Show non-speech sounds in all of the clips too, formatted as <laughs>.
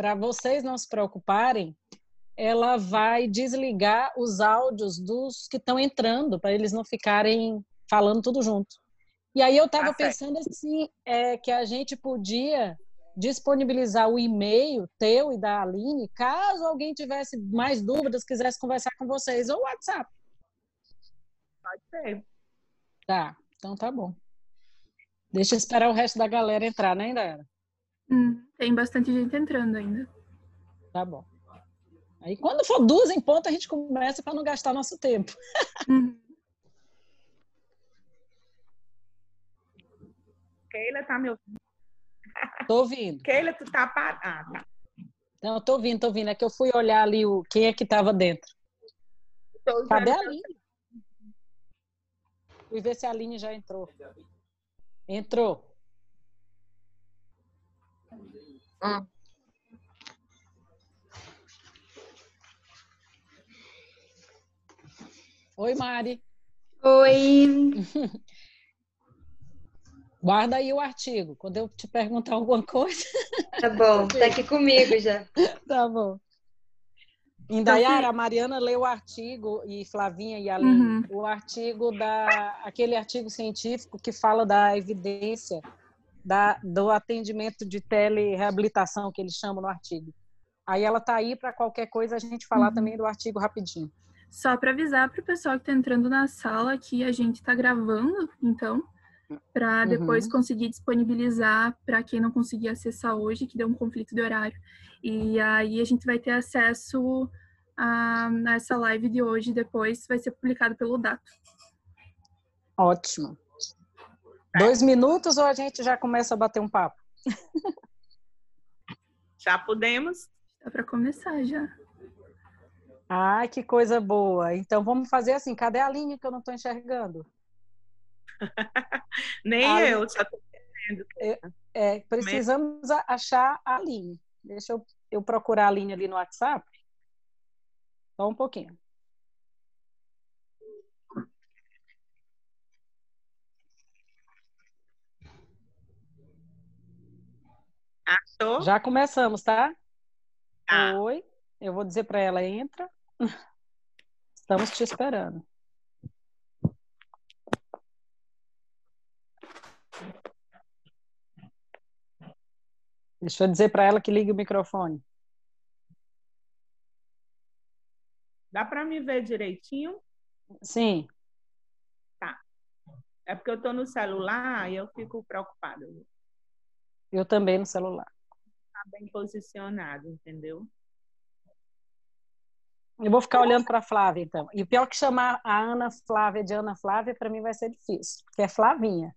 para vocês não se preocuparem, ela vai desligar os áudios dos que estão entrando, para eles não ficarem falando tudo junto. E aí eu estava tá pensando assim, é, que a gente podia disponibilizar o e-mail teu e da Aline, caso alguém tivesse mais dúvidas, quisesse conversar com vocês, ou o WhatsApp. Pode ser. Tá, então tá bom. Deixa eu esperar o resto da galera entrar, né, Indara? Hum, tem bastante gente entrando ainda. Tá bom. Aí quando for duas em ponto, a gente começa para não gastar nosso tempo. Uhum. Keila tá me ouvindo? Tô ouvindo. Keila, tu tá parada. Ah, tá. Não, tô ouvindo, tô ouvindo. É que eu fui olhar ali o quem é que tava dentro. Cadê a Aline? Fui ver se a Aline já entrou. Entrou. Hum. Oi, Mari. Oi. <laughs> Guarda aí o artigo. Quando eu te perguntar alguma coisa. Tá bom, tá aqui <laughs> comigo já. tá bom. Indaiara, a Mariana leu o artigo, e Flavinha e Aline, uhum. o artigo da. aquele artigo científico que fala da evidência da, do atendimento de telereabilitação, que eles chamam no artigo. Aí ela tá aí para qualquer coisa a gente falar uhum. também do artigo rapidinho. Só para avisar para o pessoal que está entrando na sala que a gente está gravando, então, para depois uhum. conseguir disponibilizar para quem não conseguir acessar hoje, que deu um conflito de horário. E aí a gente vai ter acesso a, a essa live de hoje, depois vai ser publicado pelo Dato. Ótimo. Dois minutos ou a gente já começa a bater um papo? <laughs> Já podemos? Dá para começar já. Ai, que coisa boa. Então vamos fazer assim. Cadê a linha que eu não estou enxergando? <laughs> Nem a eu, só estou entendendo. É, é, precisamos Mesmo. achar a linha. Deixa eu, eu procurar a linha ali no WhatsApp. Só um pouquinho. Achou? Já começamos, tá? Ah. Oi. Eu vou dizer para ela, entra. <laughs> Estamos te esperando. Deixa eu dizer para ela que ligue o microfone. Dá para me ver direitinho? Sim. Tá. É porque eu estou no celular e eu fico preocupada. Eu também no celular. Está bem posicionado, entendeu? Eu vou ficar olhando para a Flávia, então. E o pior que chamar a Ana Flávia de Ana Flávia, para mim vai ser difícil, porque é Flavinha.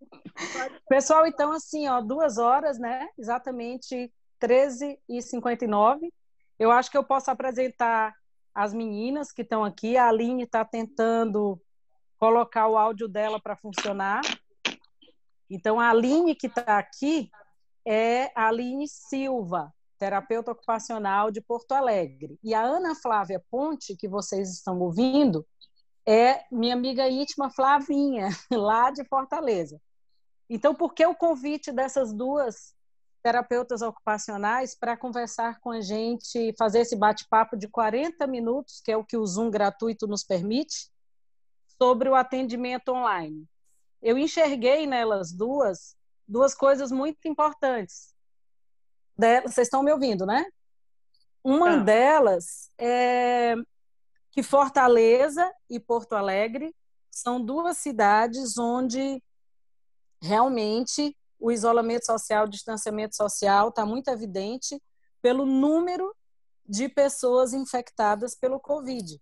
<laughs> Pessoal, então, assim, ó, duas horas, né? Exatamente 13 e 59 Eu acho que eu posso apresentar as meninas que estão aqui. A Aline está tentando colocar o áudio dela para funcionar. Então, a Aline que está aqui é a Aline Silva terapeuta ocupacional de Porto Alegre. E a Ana Flávia Ponte, que vocês estão ouvindo, é minha amiga íntima Flavinha, <laughs> lá de Fortaleza. Então, por que o convite dessas duas terapeutas ocupacionais para conversar com a gente, fazer esse bate-papo de 40 minutos, que é o que o Zoom gratuito nos permite, sobre o atendimento online? Eu enxerguei nelas duas duas coisas muito importantes delas, vocês estão me ouvindo, né? Uma ah. delas é que Fortaleza e Porto Alegre são duas cidades onde realmente o isolamento social, o distanciamento social está muito evidente pelo número de pessoas infectadas pelo Covid.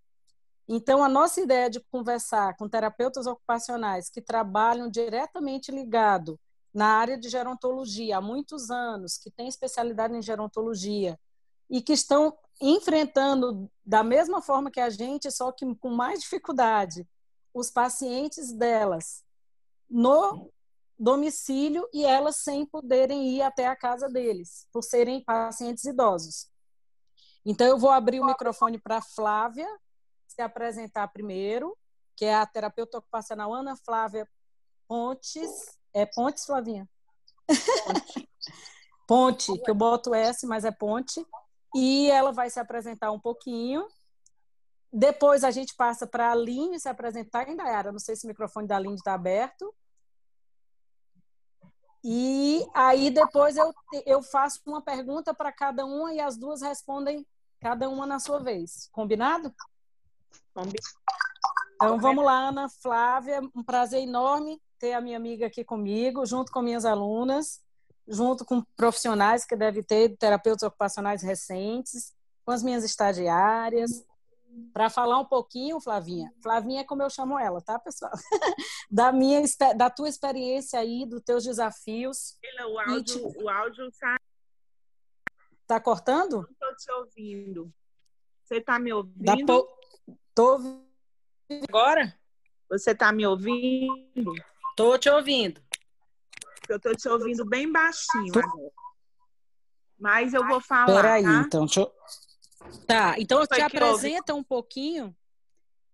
Então, a nossa ideia de conversar com terapeutas ocupacionais que trabalham diretamente ligado na área de gerontologia há muitos anos, que têm especialidade em gerontologia e que estão enfrentando da mesma forma que a gente, só que com mais dificuldade, os pacientes delas no domicílio e elas sem poderem ir até a casa deles, por serem pacientes idosos. Então, eu vou abrir o microfone para Flávia se apresentar primeiro, que é a terapeuta ocupacional Ana Flávia Pontes, é Pontes, Flavinha? Ponte. Ponte, que eu boto S, mas é Ponte. E ela vai se apresentar um pouquinho. Depois a gente passa para a Aline se apresentar. Ainda era, não sei se o microfone da Aline está aberto. E aí depois eu, eu faço uma pergunta para cada uma e as duas respondem cada uma na sua vez. Combinado? Então vamos lá, Ana Flávia. Um prazer enorme ter a minha amiga aqui comigo, junto com minhas alunas, junto com profissionais que deve ter, terapeutas ocupacionais recentes, com as minhas estagiárias, para falar um pouquinho, Flavinha. Flavinha é como eu chamo ela, tá, pessoal? <laughs> da minha da tua experiência aí, dos teus desafios. O áudio, te... o áudio tá Tá cortando? Não tô te ouvindo. Você tá me ouvindo? Tô ouvindo agora? Você tá me ouvindo? Tô te ouvindo. Eu tô te ouvindo bem baixinho tô... agora. Mas eu vou falar. Peraí, tá? então, deixa eu... Tá, então te apresenta ouve? um pouquinho.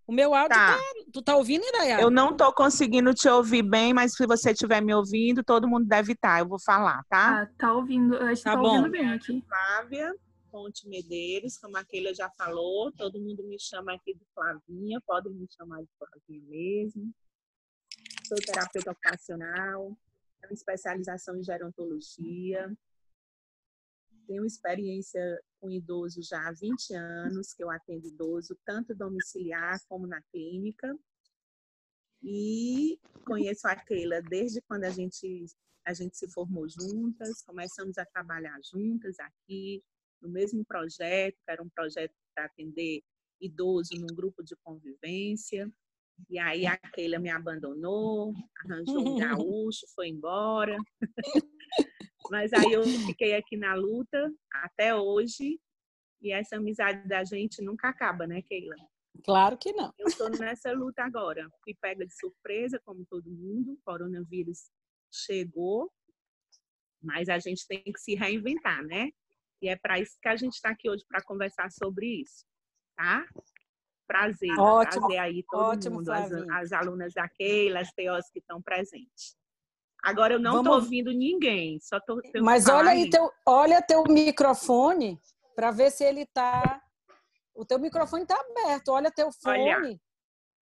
O meu áudio tá. tá tu tá ouvindo, Indaiara? Eu não tô conseguindo te ouvir bem, mas se você estiver me ouvindo, todo mundo deve estar. Tá. Eu vou falar, tá? Ah, tá ouvindo. Acho que tá, tá ouvindo bem aqui. Flávia Ponte Medeiros, como a Keila já falou, todo mundo me chama aqui de Flavinha, podem me chamar de Flavinha mesmo. Sou terapeuta ocupacional, tenho especialização em gerontologia, tenho experiência com idoso já há 20 anos, que eu atendo idoso, tanto domiciliar como na clínica. E conheço a Keila desde quando a gente, a gente se formou juntas, começamos a trabalhar juntas aqui, no mesmo projeto, que era um projeto para atender idoso num grupo de convivência. E aí a Keila me abandonou, arranjou um <laughs> gaúcho, foi embora. Mas aí eu fiquei aqui na luta até hoje. E essa amizade da gente nunca acaba, né, Keila? Claro que não. Eu estou nessa luta agora. Fui pega de surpresa, como todo mundo. O coronavírus chegou. Mas a gente tem que se reinventar, né? E é para isso que a gente está aqui hoje, para conversar sobre isso. Tá? Prazer. Ótimo, prazer aí todo ótimo, mundo, as, as, alunas da Keila, as teós que estão presentes. Agora eu não estou ouvindo ninguém, só estou. Mas olha aí, teu, olha teu microfone para ver se ele está. O teu microfone está aberto, olha teu fone, olha.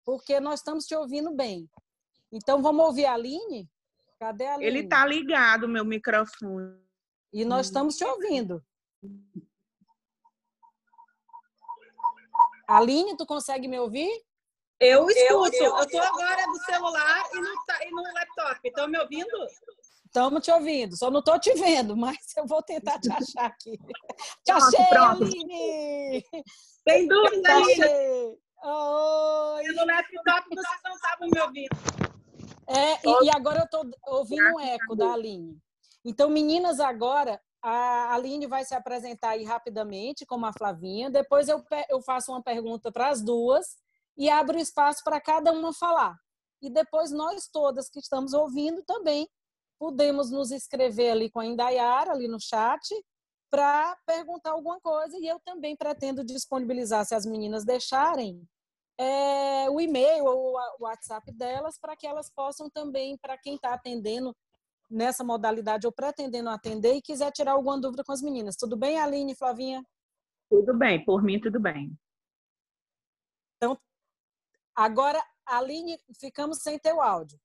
porque nós estamos te ouvindo bem. Então vamos ouvir a Aline? Cadê a Aline? Ele está ligado, meu microfone. E nós estamos te ouvindo. Aline, tu consegue me ouvir? Eu escuto. Eu estou agora no celular e no, e no laptop. Estão me ouvindo? Estamos te ouvindo. Só não estou te vendo, mas eu vou tentar te achar aqui. <laughs> te achei, pronto. Aline! Sem dúvida, Aline. Oi. E no laptop vocês não estavam me ouvindo. É, e, e agora eu estou ouvindo um eco da Aline. Então, meninas, agora a Aline vai se apresentar aí rapidamente, como a Flavinha. Depois eu, eu faço uma pergunta para as duas e abro espaço para cada uma falar. E depois nós todas que estamos ouvindo também podemos nos inscrever ali com a Indaiara, ali no chat, para perguntar alguma coisa. E eu também pretendo disponibilizar, se as meninas deixarem, é, o e-mail ou o WhatsApp delas, para que elas possam também, para quem está atendendo nessa modalidade ou pretendendo atender e quiser tirar alguma dúvida com as meninas. Tudo bem, Aline, Flavinha? Tudo bem, por mim tudo bem. Então, agora, Aline, ficamos sem teu áudio.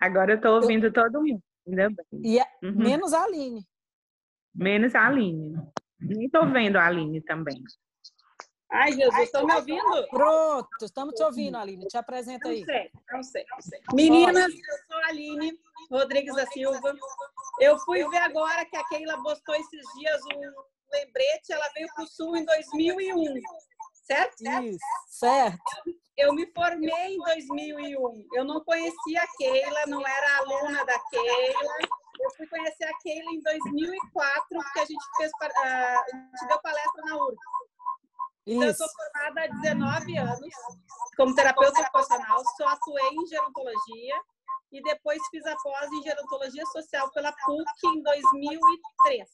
Agora eu estou ouvindo eu... todo mundo. Ainda bem. E a... uhum. Menos a Aline. Menos a Aline. Nem estou vendo a Aline também. Ai, Jesus, estão me ouvindo? Pronto, estamos te ouvindo, Aline. Te apresenta aí. Não sei, não sei, não sei. Meninas, eu sou a Aline Rodrigues da Silva. Eu fui ver agora que a Keila postou esses dias um lembrete. Ela veio para o Sul em 2001, certo? Isso, certo. Eu me formei em 2001. Eu não conhecia a Keila, não era aluna da Keila. Eu fui conhecer a Keila em 2004, porque a gente fez, a gente deu palestra na URGS. Então, eu sou formada há 19 anos como terapeuta ocupacional, só atuei em gerontologia e depois fiz a pós em gerontologia social pela PUC em 2003.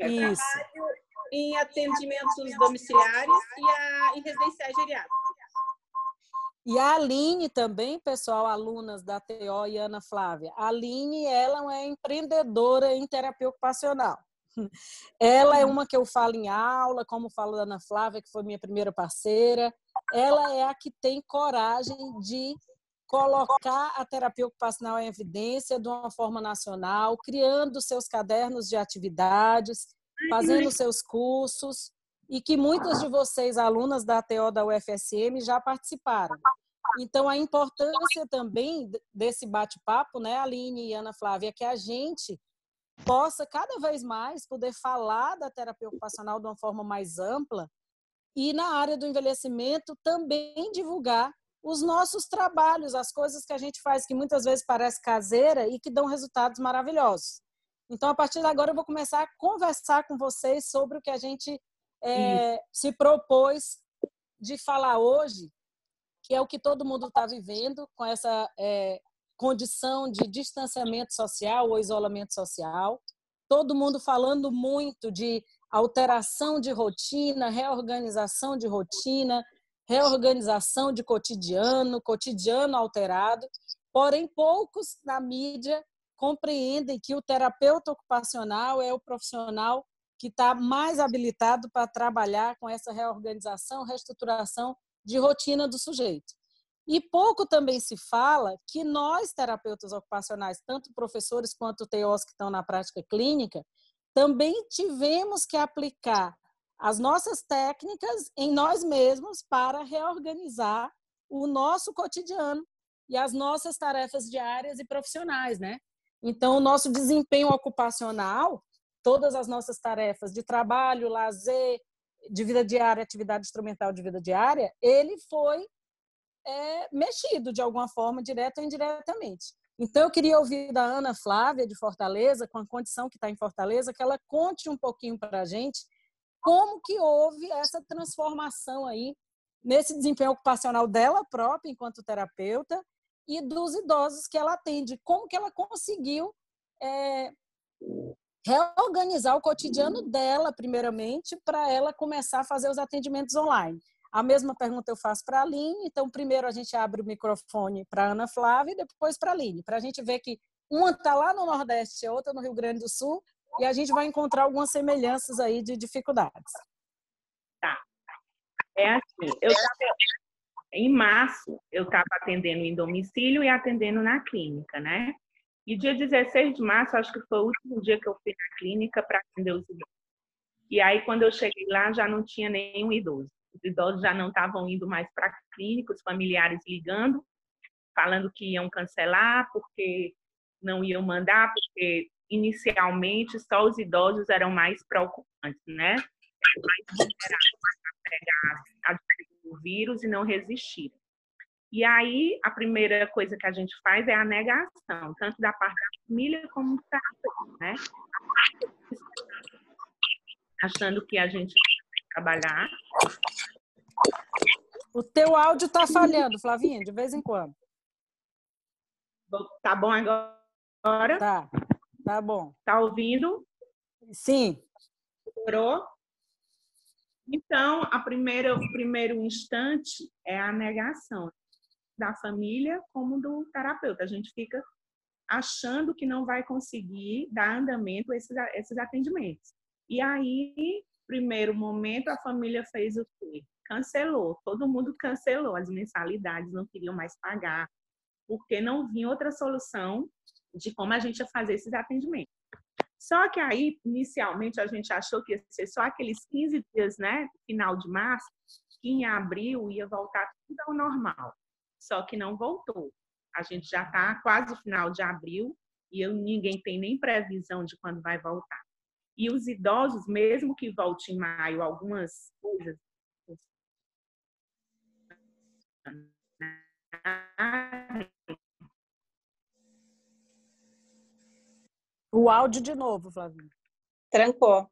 Isso. Trabalho em atendimentos domiciliares e a, em residenciais geriátricas. E a Aline também, pessoal, alunas da TO e Ana Flávia. A Aline, ela é empreendedora em terapia ocupacional. Ela é uma que eu falo em aula, como falo da Ana Flávia, que foi minha primeira parceira. Ela é a que tem coragem de colocar a terapia ocupacional em evidência de uma forma nacional, criando seus cadernos de atividades, fazendo seus cursos, e que muitas de vocês, alunas da TO da UFSM, já participaram. Então, a importância também desse bate-papo, né, Aline e Ana Flávia, é que a gente possa cada vez mais poder falar da terapia ocupacional de uma forma mais ampla e na área do envelhecimento também divulgar os nossos trabalhos, as coisas que a gente faz que muitas vezes parece caseira e que dão resultados maravilhosos. Então, a partir de agora, eu vou começar a conversar com vocês sobre o que a gente é, se propôs de falar hoje, que é o que todo mundo está vivendo com essa é, condição de distanciamento social ou isolamento social. Todo mundo falando muito de alteração de rotina, reorganização de rotina, reorganização de cotidiano, cotidiano alterado. Porém, poucos na mídia compreendem que o terapeuta ocupacional é o profissional que está mais habilitado para trabalhar com essa reorganização, reestruturação de rotina do sujeito. E pouco também se fala que nós, terapeutas ocupacionais, tanto professores quanto TOs que estão na prática clínica, também tivemos que aplicar as nossas técnicas em nós mesmos para reorganizar o nosso cotidiano e as nossas tarefas diárias e profissionais, né? Então, o nosso desempenho ocupacional todas as nossas tarefas de trabalho, lazer, de vida diária, atividade instrumental de vida diária, ele foi é, mexido de alguma forma, direto ou indiretamente. Então, eu queria ouvir da Ana Flávia, de Fortaleza, com a condição que está em Fortaleza, que ela conte um pouquinho para a gente como que houve essa transformação aí nesse desempenho ocupacional dela própria, enquanto terapeuta, e dos idosos que ela atende. Como que ela conseguiu é, reorganizar o cotidiano dela, primeiramente, para ela começar a fazer os atendimentos online. A mesma pergunta eu faço para a Aline, então primeiro a gente abre o microfone para a Ana Flávia e depois para a Aline, para a gente ver que uma está lá no Nordeste a outra no Rio Grande do Sul, e a gente vai encontrar algumas semelhanças aí de dificuldades. Tá. É assim, eu tava, em março eu estava atendendo em domicílio e atendendo na clínica, né? E dia 16 de março, acho que foi o último dia que eu fui na clínica para atender os idosos. E aí, quando eu cheguei lá, já não tinha nenhum idoso. Os idosos já não estavam indo mais para a clínica, os familiares ligando, falando que iam cancelar, porque não iam mandar, porque inicialmente só os idosos eram mais preocupantes, né? Mais vulneráveis a pegar o vírus e não resistir. E aí, a primeira coisa que a gente faz é a negação, tanto da parte da família como do terapeuta, né? Achando que a gente trabalhar. O teu áudio está falhando, Flavinha, de vez em quando. Tá bom agora? Tá, tá bom. Tá ouvindo? Sim. Melhorou? Então, a primeira, o primeiro instante é a negação da família como do terapeuta. A gente fica achando que não vai conseguir dar andamento a esses, esses atendimentos. E aí, primeiro momento, a família fez o quê? Cancelou. Todo mundo cancelou as mensalidades, não queriam mais pagar, porque não vinha outra solução de como a gente ia fazer esses atendimentos. Só que aí, inicialmente, a gente achou que ia ser só aqueles 15 dias, né, final de março, que em abril ia voltar tudo ao normal só que não voltou. A gente já está quase final de abril e eu, ninguém tem nem previsão de quando vai voltar. E os idosos, mesmo que volte em maio, algumas coisas. O áudio de novo, Flavinho. Trancou.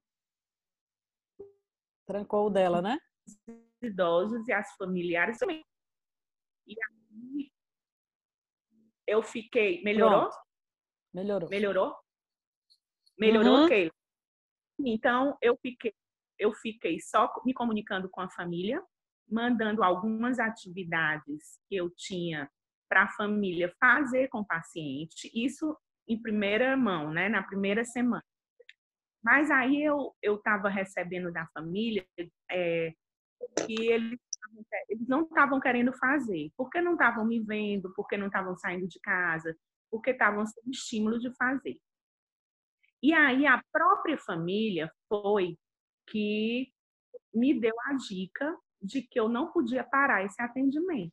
Trancou o dela, né? Os idosos e as familiares também. E aí eu fiquei. Melhorou? Pronto. Melhorou. Melhorou? Melhorou, Uhum. Keila? Então, eu fiquei, eu fiquei só me comunicando com a família, mandando algumas atividades que eu tinha para a família fazer com o paciente, isso em primeira mão, né, na primeira semana. Mas aí eu estava recebendo da família é, que eles, eles não estavam querendo fazer, porque não estavam me vendo, porque não estavam saindo de casa, porque estavam sem estímulo de fazer. E aí a própria família foi que me deu a dica de que eu não podia parar esse atendimento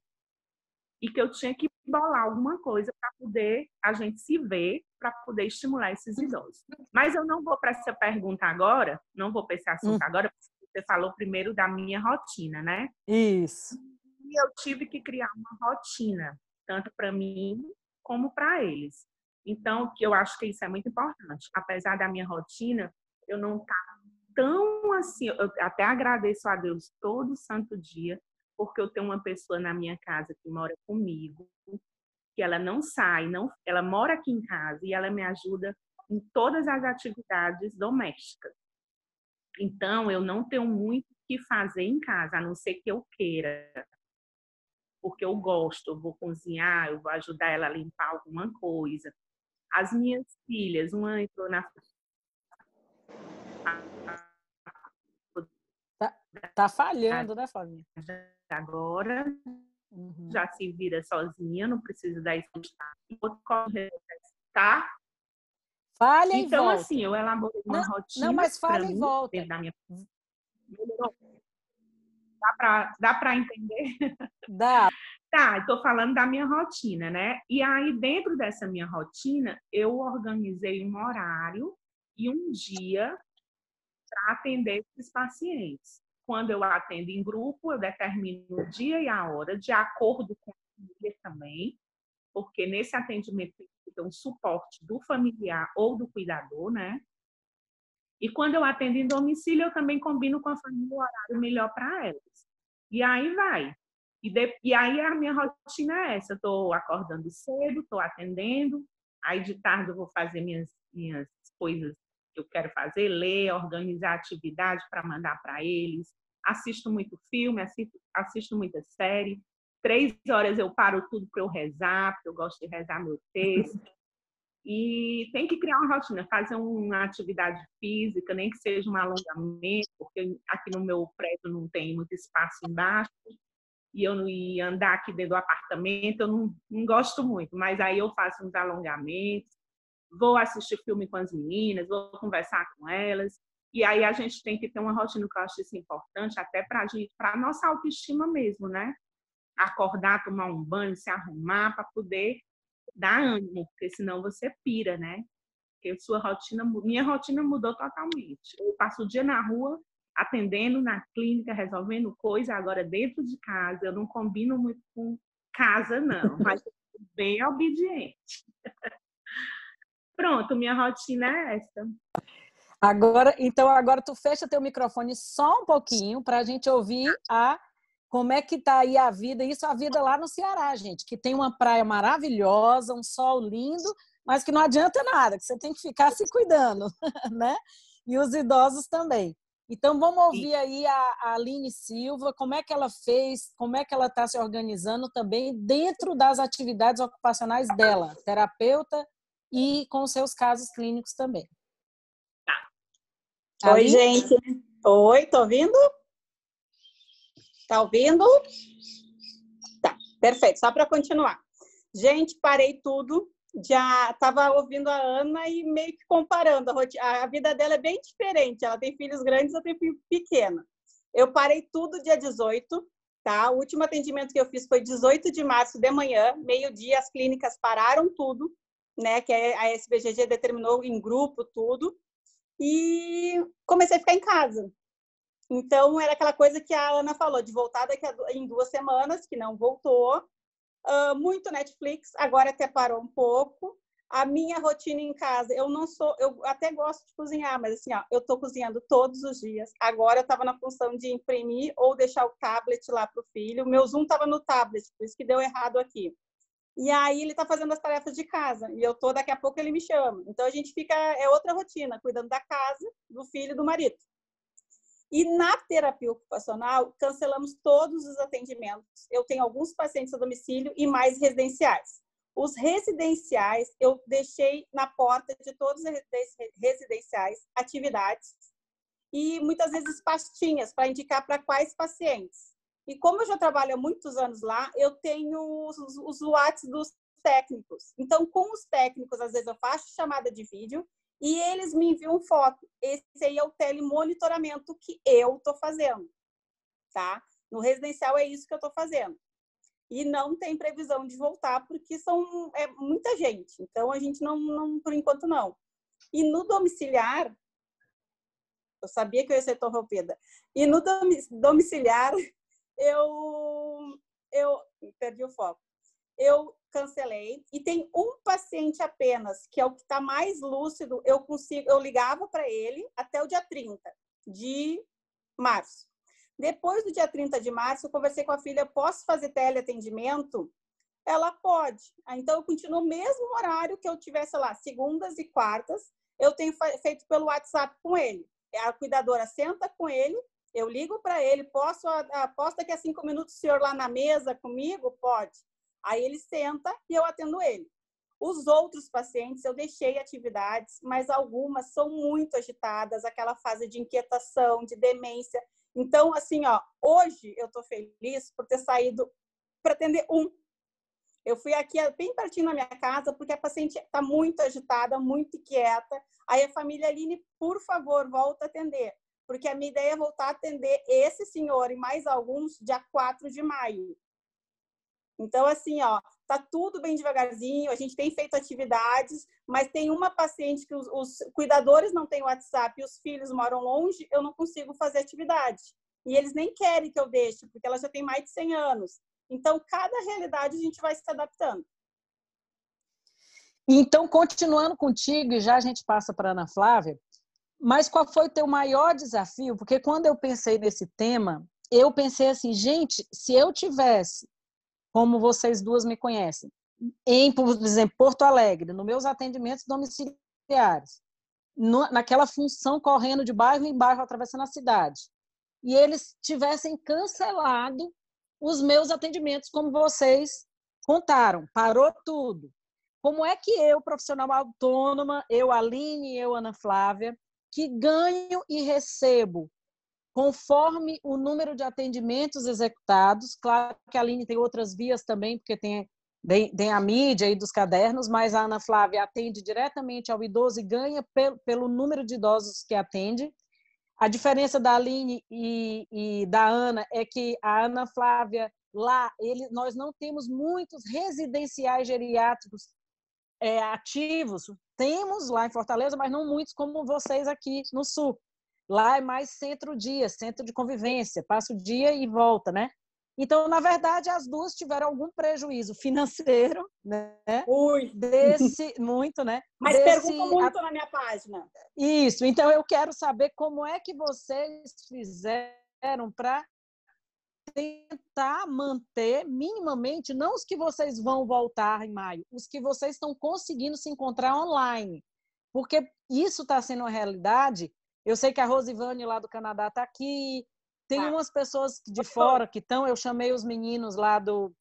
e que eu tinha que bolar alguma coisa para poder a gente se ver, para poder estimular esses idosos. Mas eu não vou para essa pergunta agora, não vou para esse assunto hum. agora, porque você falou primeiro da minha rotina, né? Isso. E eu tive que criar uma rotina, tanto para mim como para eles. Então, que eu acho que isso é muito importante. Apesar da minha rotina, eu não estava tão assim, eu até agradeço a Deus todo santo dia, porque eu tenho uma pessoa na minha casa que mora comigo, que ela não sai, não, ela mora aqui em casa e ela me ajuda em todas as atividades domésticas. Então, eu não tenho muito o que fazer em casa, a não ser que eu queira. Porque eu gosto, eu vou cozinhar, eu vou ajudar ela a limpar alguma coisa. As minhas filhas, uma entrou na Tá, tá falhando, né, Flavinha? Agora uhum. já se vira sozinha, não precisa dar isso. Tá? Falha então, volta. assim, eu elaborei uma não, rotina. Não, mas falha e volta. Da minha... Dá para entender? Dá. Tá, estou falando da minha rotina, né? E aí, dentro dessa minha rotina, eu organizei um horário e um dia para atender esses pacientes. Quando eu atendo em grupo, eu determino o dia e a hora, de acordo com a família também, porque nesse atendimento tem que ter um suporte do familiar ou do cuidador, né? E quando eu atendo em domicílio, eu também combino com a família o horário melhor para elas. E aí vai. E, de, e aí a minha rotina é essa: estou acordando cedo, estou atendendo, aí de tarde eu vou fazer minhas, minhas coisas que eu quero fazer, ler, organizar atividade para mandar para eles. Assisto muito filme, assisto, assisto muita série. Três horas eu paro tudo para eu rezar, porque eu gosto de rezar meu texto. <laughs> E tem que criar uma rotina, fazer uma atividade física, nem que seja um alongamento, porque aqui no meu prédio não tem muito espaço embaixo e eu não ia andar aqui dentro do apartamento, eu não, não gosto muito, mas aí eu faço uns alongamentos, vou assistir filme com as meninas, vou conversar com elas, e aí a gente tem que ter uma rotina que eu acho isso importante, até para a nossa autoestima mesmo, né? Acordar, tomar um banho, se arrumar para poder dar ânimo, porque senão você pira, né? Porque sua rotina, minha rotina mudou totalmente. Eu passo o dia na rua atendendo na clínica, resolvendo coisa, agora dentro de casa, eu não combino muito com casa, não, <laughs> mas bem obediente. Pronto, minha rotina é essa. Agora, então agora tu fecha teu microfone só um pouquinho para a gente ouvir a como é que tá aí a vida, isso a vida lá no Ceará, gente, que tem uma praia maravilhosa, um sol lindo, mas que não adianta nada, que você tem que ficar se cuidando, <laughs> né? E os idosos também. Então, vamos ouvir aí a, a Aline Silva, como é que ela fez, como é que ela está se organizando também dentro das atividades ocupacionais dela, terapeuta e com seus casos clínicos também. Tá. Oi, gente. Oi, tô ouvindo? Tá ouvindo? Tá, perfeito. Só para continuar. Gente, parei tudo já estava ouvindo a Ana e meio que comparando. A, a, vida dela é bem diferente. Ela tem filhos grandes, eu tenho filho pequeno. Eu parei tudo dia 18, tá? O último atendimento que eu fiz foi 18 de março de manhã, meio-dia, as clínicas pararam tudo, né? Que a SBGG determinou em grupo tudo. E comecei a ficar em casa. Então, era aquela coisa que a Ana falou, de voltar daqui a, em duas semanas, que não voltou, Uh, muito Netflix, agora até parou um pouco. A minha rotina em casa, eu não sou, eu até gosto de cozinhar, mas assim, ó, eu tô cozinhando todos os dias. Agora eu tava na função de imprimir ou deixar o tablet lá filho. O meu Zoom tava no tablet, por isso que deu errado aqui. E aí ele tá fazendo as tarefas de casa e eu tô, daqui a pouco ele me chama. Então a gente fica, é outra rotina, cuidando da casa, do filho e do marido. E na terapia ocupacional, cancelamos todos os atendimentos. Eu tenho alguns pacientes a domicílio e mais residenciais. Os residenciais, eu deixei na porta de todos os residenciais atividades e muitas vezes pastinhas para indicar para quais pacientes. E como eu já trabalho há muitos anos lá, eu tenho os, os WhatsApp dos técnicos. Então, com os técnicos, às vezes eu faço chamada de vídeo e eles me enviam foto. Esse aí é o telemonitoramento que eu estou fazendo, tá? No residencial é isso que eu estou fazendo. E não tem previsão de voltar porque são é muita gente. Então a gente não, não por enquanto não. E no domiciliar, eu sabia que eu ia ser interrompida. E no domiciliar, <laughs> eu eu perdi o foco. Eu cancelei e tem um paciente apenas, que é o que está mais lúcido, eu consigo, eu ligava para ele até o dia 30 de março. Depois do dia 30 de março, eu conversei com a filha, posso fazer teleatendimento? Ela pode. Ah, então, eu continuo o mesmo horário que eu tivesse lá, segundas e quartas, eu tenho feito pelo WhatsApp com ele. A cuidadora senta com ele, eu ligo para ele, posso, posso daqui a cinco minutos o senhor lá na mesa comigo? Pode. Aí ele senta e eu atendo ele. Os outros pacientes eu deixei atividades, mas algumas são muito agitadas, aquela fase de inquietação, de demência. Então, assim, ó, hoje eu estou feliz por ter saído para atender um. Eu fui aqui bem pertinho na minha casa, porque a paciente está muito agitada, muito inquieta. Aí a família Aline, por favor, volta a atender. Porque a minha ideia é voltar a atender esse senhor e mais alguns dia 4 de maio. Então, assim, ó, tá tudo bem devagarzinho, a gente tem feito atividades, mas tem uma paciente que os, os cuidadores não têm WhatsApp e os filhos moram longe, eu não consigo fazer atividade. E eles nem querem que eu deixe, porque ela já tem mais de 100 anos. Então, cada realidade a gente vai se adaptando. Então, continuando contigo, e já a gente passa para Ana Flávia, mas qual foi o teu maior desafio? Porque quando eu pensei nesse tema, eu pensei assim, gente, se eu tivesse como vocês duas me conhecem, em, por exemplo, Porto Alegre, nos meus atendimentos domiciliares, no, naquela função correndo de bairro em bairro, atravessando a cidade, e eles tivessem cancelado os meus atendimentos, como vocês contaram, parou tudo. Como é que eu, profissional autônoma, eu, Aline, eu, Ana Flávia, que ganho e recebo conforme o número de atendimentos executados. Claro que a Aline tem outras vias também, porque tem, tem a mídia e dos cadernos, mas a Ana Flávia atende diretamente ao idoso e ganha pelo, pelo número de idosos que atende. A diferença da Aline e, e da Ana é que a Ana Flávia, lá, ele, nós não temos muitos residenciais geriátricos é, ativos. Temos lá em Fortaleza, mas não muitos como vocês aqui no Sul. Lá é mais centro-dia, centro de convivência, passa o dia e volta, né? Então, na verdade, as duas tiveram algum prejuízo financeiro, <laughs> né? Muito. Desse, muito, né? Mas Desse, perguntam muito a... na minha página. Isso. Então, eu quero saber como é que vocês fizeram para tentar manter minimamente, não os que vocês vão voltar em maio, os que vocês estão conseguindo se encontrar online. Porque isso está sendo uma realidade eu sei que a Rosivane lá do Canadá está aqui. Tem tá. umas pessoas de fora que estão. Eu chamei os meninos lá do,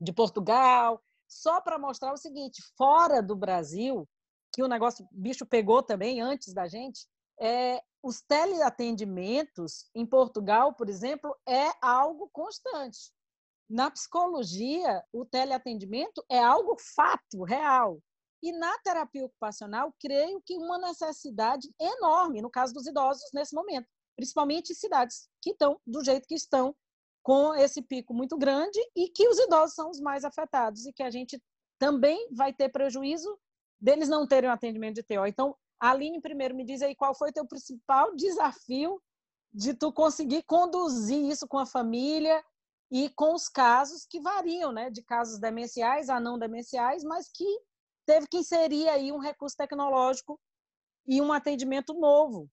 de Portugal, só para mostrar o seguinte: fora do Brasil, que o negócio bicho pegou também antes da gente, é, os teleatendimentos em Portugal, por exemplo, é algo constante. Na psicologia, o teleatendimento é algo fato, real. E na terapia ocupacional, creio que uma necessidade enorme, no caso dos idosos, nesse momento, principalmente cidades que estão do jeito que estão, com esse pico muito grande, e que os idosos são os mais afetados, e que a gente também vai ter prejuízo deles não terem um atendimento de TO. Então, Aline, primeiro, me diz aí qual foi o teu principal desafio de tu conseguir conduzir isso com a família e com os casos que variam, né? De casos demenciais a não demenciais, mas que teve que inserir aí um recurso tecnológico e um atendimento novo.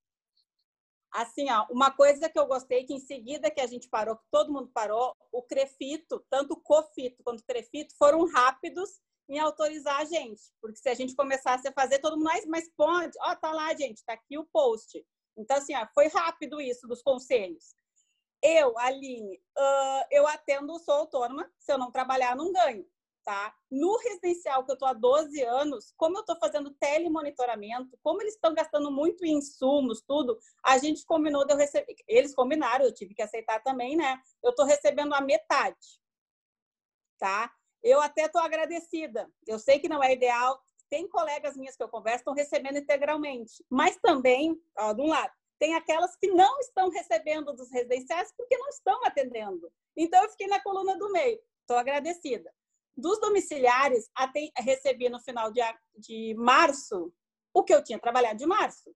Assim, ó, uma coisa que eu gostei, que em seguida que a gente parou, que todo mundo parou, o Crefito, tanto o Cofito quanto o Crefito, foram rápidos em autorizar a gente. Porque se a gente começasse a fazer, todo mundo, mas, mas pode, ó, tá lá, gente, tá aqui o post. Então, assim, ó, foi rápido isso dos conselhos. Eu, Aline, uh, eu atendo, sou autônoma, se eu não trabalhar, não ganho, tá? No residencial que eu estou há 12 anos, como eu estou fazendo telemonitoramento, como eles estão gastando muito em insumos, tudo, a gente combinou de eu receber, eles combinaram, eu tive que aceitar também, né? Eu estou recebendo a metade, tá? Eu até estou agradecida. Eu sei que não é ideal, tem colegas minhas que eu converso estão recebendo integralmente, mas também, ó, de um lado, tem aquelas que não estão recebendo dos residenciais porque não estão atendendo. Então, eu fiquei na coluna do meio. Estou agradecida. Dos domiciliares, até recebi no final de, de março o que eu tinha trabalhado de março.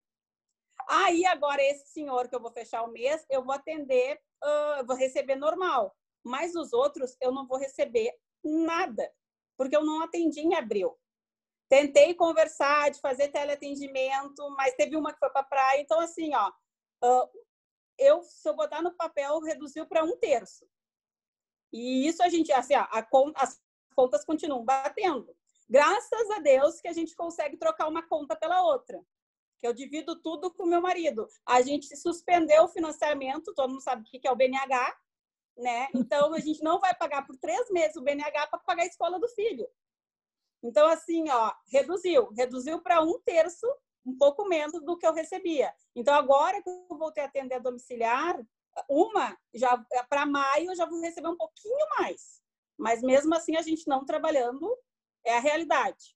Aí, agora, esse senhor que eu vou fechar o mês, eu vou atender, uh, vou receber normal. Mas os outros, eu não vou receber nada, porque eu não atendi em abril. Tentei conversar, de fazer teleatendimento, mas teve uma que foi para praia. Então, assim, ó, eu, se eu botar no papel, reduziu para um terço. E isso a gente, assim, ó, a, as contas continuam batendo. Graças a Deus que a gente consegue trocar uma conta pela outra. Que eu divido tudo com meu marido. A gente suspendeu o financiamento, todo mundo sabe o que é o BNH, né? Então a gente não vai pagar por três meses o BNH para pagar a escola do filho. Então, assim, ó, reduziu. Reduziu para um terço, um pouco menos do que eu recebia. Então, agora que eu voltei a atender a domiciliar, uma, já para maio, eu já vou receber um pouquinho mais. Mas mesmo assim, a gente não trabalhando, é a realidade.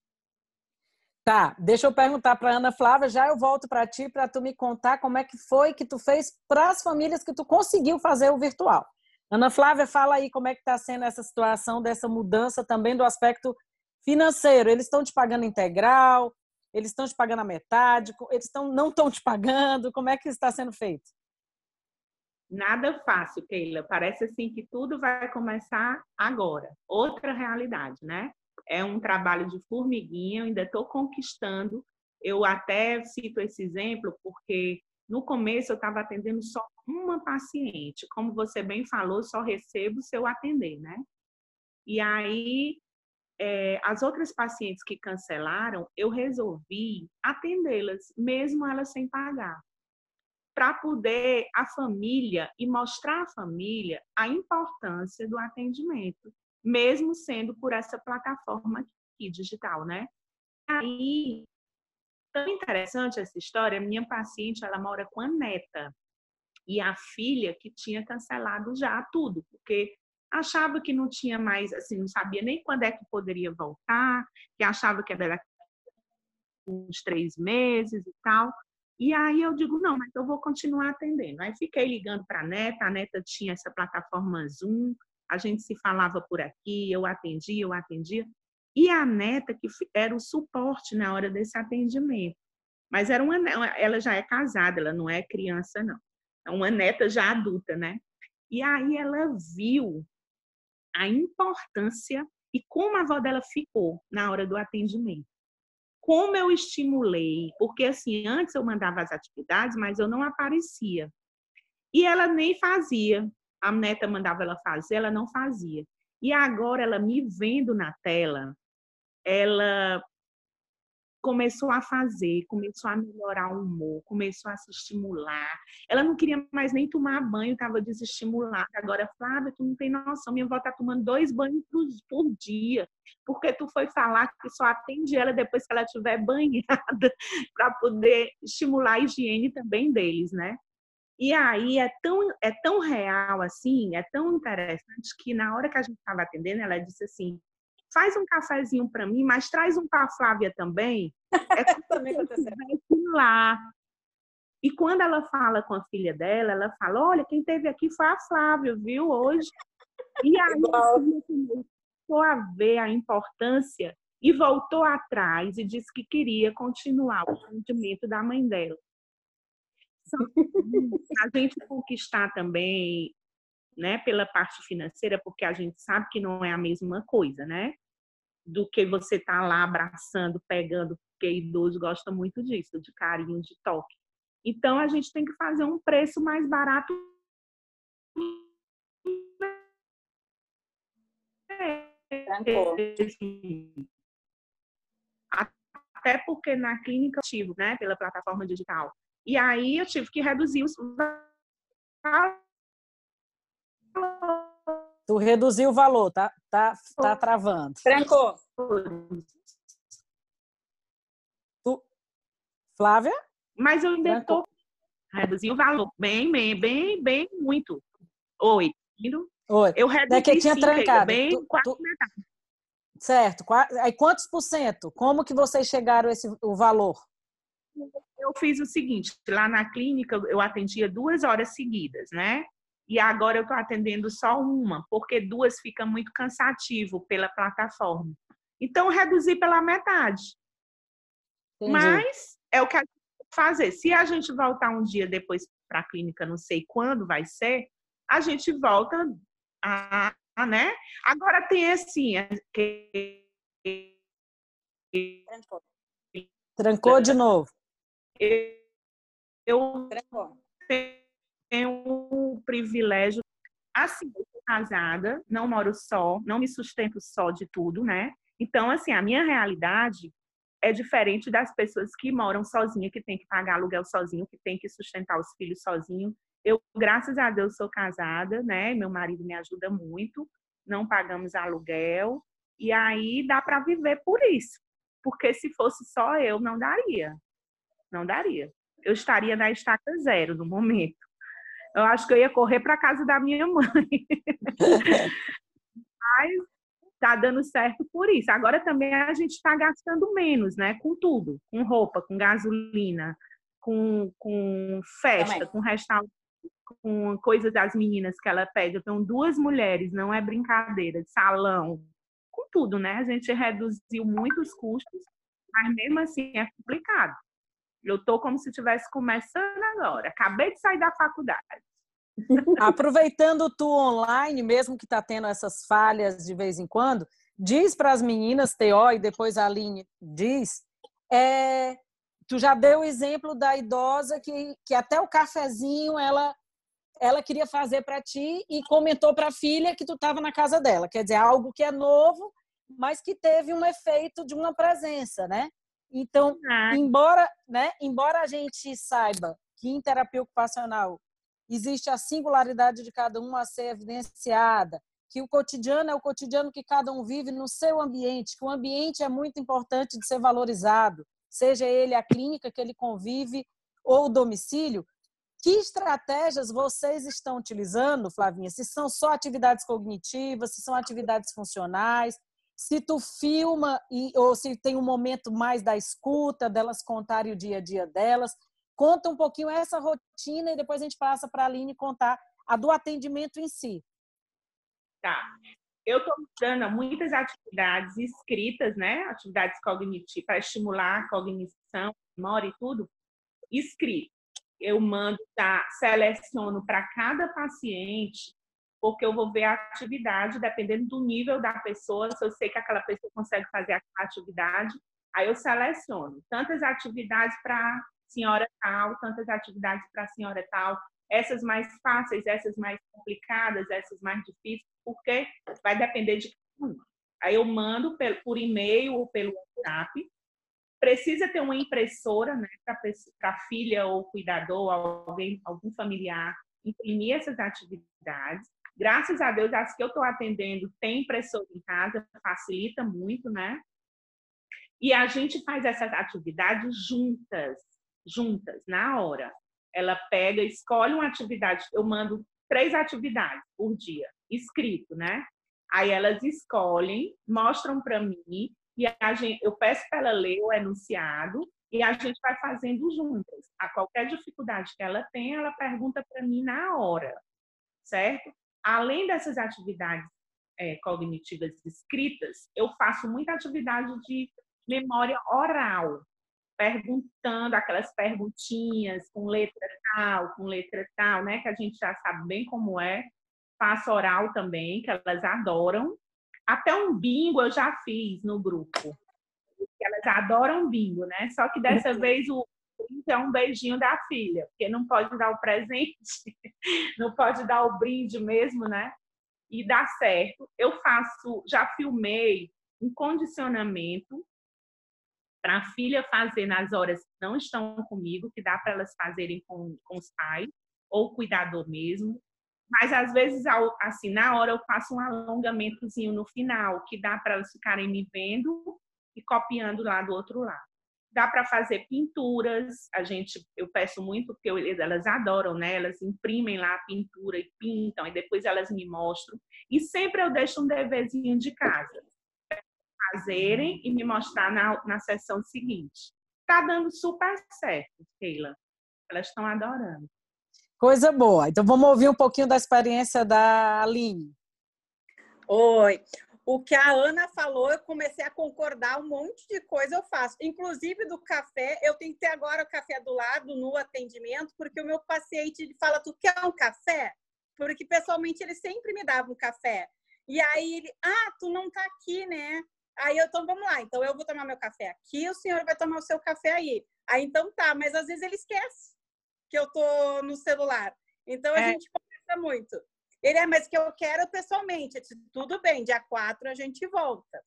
Tá, deixa eu perguntar para Ana Flávia, já eu volto para ti para tu me contar como é que foi que tu fez para as famílias que tu conseguiu fazer o virtual. Ana Flávia, fala aí como é que está sendo essa situação dessa mudança também do aspecto financeiro. Eles estão te pagando integral? Eles estão te pagando a metade? Eles estão, não estão te pagando? Como é que está sendo feito? Nada fácil, Keila. Parece assim que tudo vai começar agora. Outra realidade, né? É um trabalho de formiguinha, eu ainda estou conquistando. Eu até cito esse exemplo porque no começo eu estava atendendo só uma paciente. Como você bem falou, só recebo se eu atender, né? E aí é, as outras pacientes que cancelaram, eu resolvi atendê-las, mesmo elas sem pagar, para poder a família e mostrar à família a importância do atendimento, mesmo sendo por essa plataforma aqui digital, né? Aí, tão interessante essa história, minha paciente, ela mora com a neta e a filha que tinha cancelado já tudo, porque achava que não tinha mais, assim, não sabia nem quando é que poderia voltar, que achava que era uns três meses e tal. E aí eu digo, não, mas eu vou continuar atendendo. Aí fiquei ligando para a neta, a neta tinha essa plataforma Zoom, a gente se falava por aqui, eu atendia, eu atendia. E a neta que era o suporte na hora desse atendimento. Mas era uma, ela já é casada, ela não é criança, não. É uma neta já adulta, né? E aí ela viu a importância e como a avó dela ficou na hora do atendimento. Como eu estimulei, porque assim, antes eu mandava as atividades, mas eu não aparecia. E ela nem fazia. A neta mandava ela fazer, ela não fazia. E agora ela me vendo na tela, ela começou a fazer, começou a melhorar o humor, começou a se estimular. Ela não queria mais nem tomar banho, estava desestimulada. Agora, Flávia, tu não tem noção, minha avó está tomando dois banhos por dia, porque tu foi falar que só atende ela depois que ela estiver banhada, <laughs> para poder estimular a higiene também deles, né? E aí é tão, é tão real assim, é tão interessante que na hora que a gente estava atendendo, ela disse assim: faz um cafezinho para mim, mas traz um para a Flávia também. É <laughs> também lá. E quando ela fala com a filha dela, ela fala: Olha, quem teve aqui foi a Flávia, viu, hoje. E <laughs> aí começou a ver a importância e voltou atrás e disse que queria continuar o atendimento da mãe dela. A gente conquistar também né, pela parte financeira, porque a gente sabe que não é a mesma coisa, né? Do que você tá lá abraçando, pegando, porque idoso gosta muito disso, de carinho, de toque. Então a gente tem que fazer um preço mais barato. até porque na clínica eu tive, né, pela plataforma digital. E aí eu tive que reduzir os Tu reduziu o valor, tá, tá, tá travando. Trancou. Tu... Flávia? Mas eu ainda estou reduzir o valor bem, bem, bem, bem muito. Oi, Oi. Eu reduzi Daqui tinha sim, trancado. bem Tu- quase tu- metade. Certo. Aí quantos por cento? Como que vocês chegaram a esse, o valor? eu fiz o seguinte, lá na clínica eu atendia duas horas seguidas, né? E agora eu estou atendendo só uma, porque duas fica muito cansativo pela plataforma. Então, eu reduzi pela metade. Entendi. Mas é o que a gente tem que fazer. Se a gente voltar um dia depois para a clínica, não sei quando vai ser, a gente volta a, a, né? Agora tem assim, é que Trancou de novo. eu Trancou. Tenho o privilégio. Assim, eu sou casada, não moro só, não me sustento só de tudo, né? Então, assim, a minha realidade é diferente das pessoas que moram sozinha, que tem que pagar aluguel sozinho, que tem que sustentar os filhos sozinho. Eu, graças a Deus, sou casada, né? Meu marido me ajuda muito, não pagamos aluguel, e aí dá para viver por isso. Porque se fosse só eu, não daria. Não daria. Eu estaria na estaca zero no momento. Eu acho que eu ia correr para casa da minha mãe. <laughs> Mas tá dando certo por isso. Agora também a gente está gastando menos, né? Com tudo, com roupa, com gasolina, com, com festa, Também. com restaurante, com coisas das meninas que ela pede. Eu tenho duas mulheres, não é brincadeira, de salão, com tudo, né? A gente reduziu muitos custos, mas mesmo assim é complicado. Eu tô como se estivesse começando agora. Acabei de sair da faculdade. <laughs> Aproveitando tu online, mesmo que tá tendo essas falhas de vez em quando, diz para as meninas, Teó, e depois a Aline diz, é, tu já deu o exemplo da idosa que, que até o cafezinho ela ela queria fazer para ti e comentou para a filha que tu estava na casa dela. Quer dizer, algo que é novo, mas que teve um efeito de uma presença, né? Então, Ah, embora, né, embora a gente saiba que em terapia ocupacional existe a singularidade de cada um a ser evidenciada, que o cotidiano é o cotidiano que cada um vive no seu ambiente, que o ambiente é muito importante de ser valorizado, seja ele a clínica que ele convive ou o domicílio. Que estratégias vocês estão utilizando, Flavinha? Se são só atividades cognitivas, se são atividades funcionais, se tu filma e, ou se tem um momento mais da escuta, delas contarem o dia a dia delas. Conta um pouquinho essa rotina e depois a gente passa para a Aline contar a do atendimento em si. Tá. Eu estou dando muitas atividades escritas, né? Atividades cognitivas para estimular a cognição, memória e tudo, escrito. Eu mando, tá? Seleciono para cada paciente, porque eu vou ver a atividade, dependendo do nível da pessoa, se eu sei que aquela pessoa consegue fazer aquela atividade, aí eu seleciono tantas atividades para senhora tal, tantas atividades para senhora tal, essas mais fáceis, essas mais complicadas, essas mais difíceis, porque vai depender de cada um. Aí eu mando por e-mail ou pelo WhatsApp. Precisa ter uma impressora, né, para a filha ou cuidador, alguém, algum familiar, imprimir essas atividades. Graças a Deus, as que eu estou atendendo tem impressora em casa, facilita muito, né? E a gente faz essas atividades juntas, juntas, na hora. Ela pega, escolhe uma atividade, eu mando três atividades por dia, escrito, né? Aí elas escolhem, mostram para mim, e a gente, eu peço para ela ler o enunciado, e a gente vai fazendo juntas. A qualquer dificuldade que ela tem, ela pergunta para mim na hora, certo? Além dessas atividades é, cognitivas escritas, eu faço muita atividade de memória oral, perguntando aquelas perguntinhas com letra tal, com letra tal, né? Que a gente já sabe bem como é. Faço oral também, que elas adoram. Até um bingo eu já fiz no grupo. Elas adoram bingo, né? Só que dessa vez o é um beijinho da filha, porque não pode dar o presente, <laughs> não pode dar o brinde mesmo, né? E dá certo. Eu faço, já filmei um condicionamento para a filha fazer nas horas que não estão comigo, que dá para elas fazerem com, com os pais, ou cuidador mesmo. Mas, às vezes, assim, na hora eu faço um alongamentozinho no final, que dá para elas ficarem me vendo e copiando lá do outro lado. Dá para fazer pinturas, a gente, eu peço muito, porque eu, elas adoram, né? Elas imprimem lá a pintura e pintam, e depois elas me mostram. E sempre eu deixo um deverzinho de casa. Fazerem e me mostrar na, na sessão seguinte. Tá dando super certo, Keila. Elas estão adorando. Coisa boa. Então vamos ouvir um pouquinho da experiência da Aline. Oi. O que a Ana falou, eu comecei a concordar, um monte de coisa eu faço. Inclusive do café, eu tenho que ter agora o café do lado no atendimento, porque o meu paciente fala: Tu quer um café? Porque pessoalmente ele sempre me dava um café. E aí ele: Ah, tu não tá aqui, né? Aí eu, então vamos lá, então eu vou tomar meu café aqui, o senhor vai tomar o seu café aí. Aí então tá, mas às vezes ele esquece que eu tô no celular. Então a é. gente conversa muito. Ele é, mas que eu quero pessoalmente. Disse, Tudo bem, dia 4 a gente volta.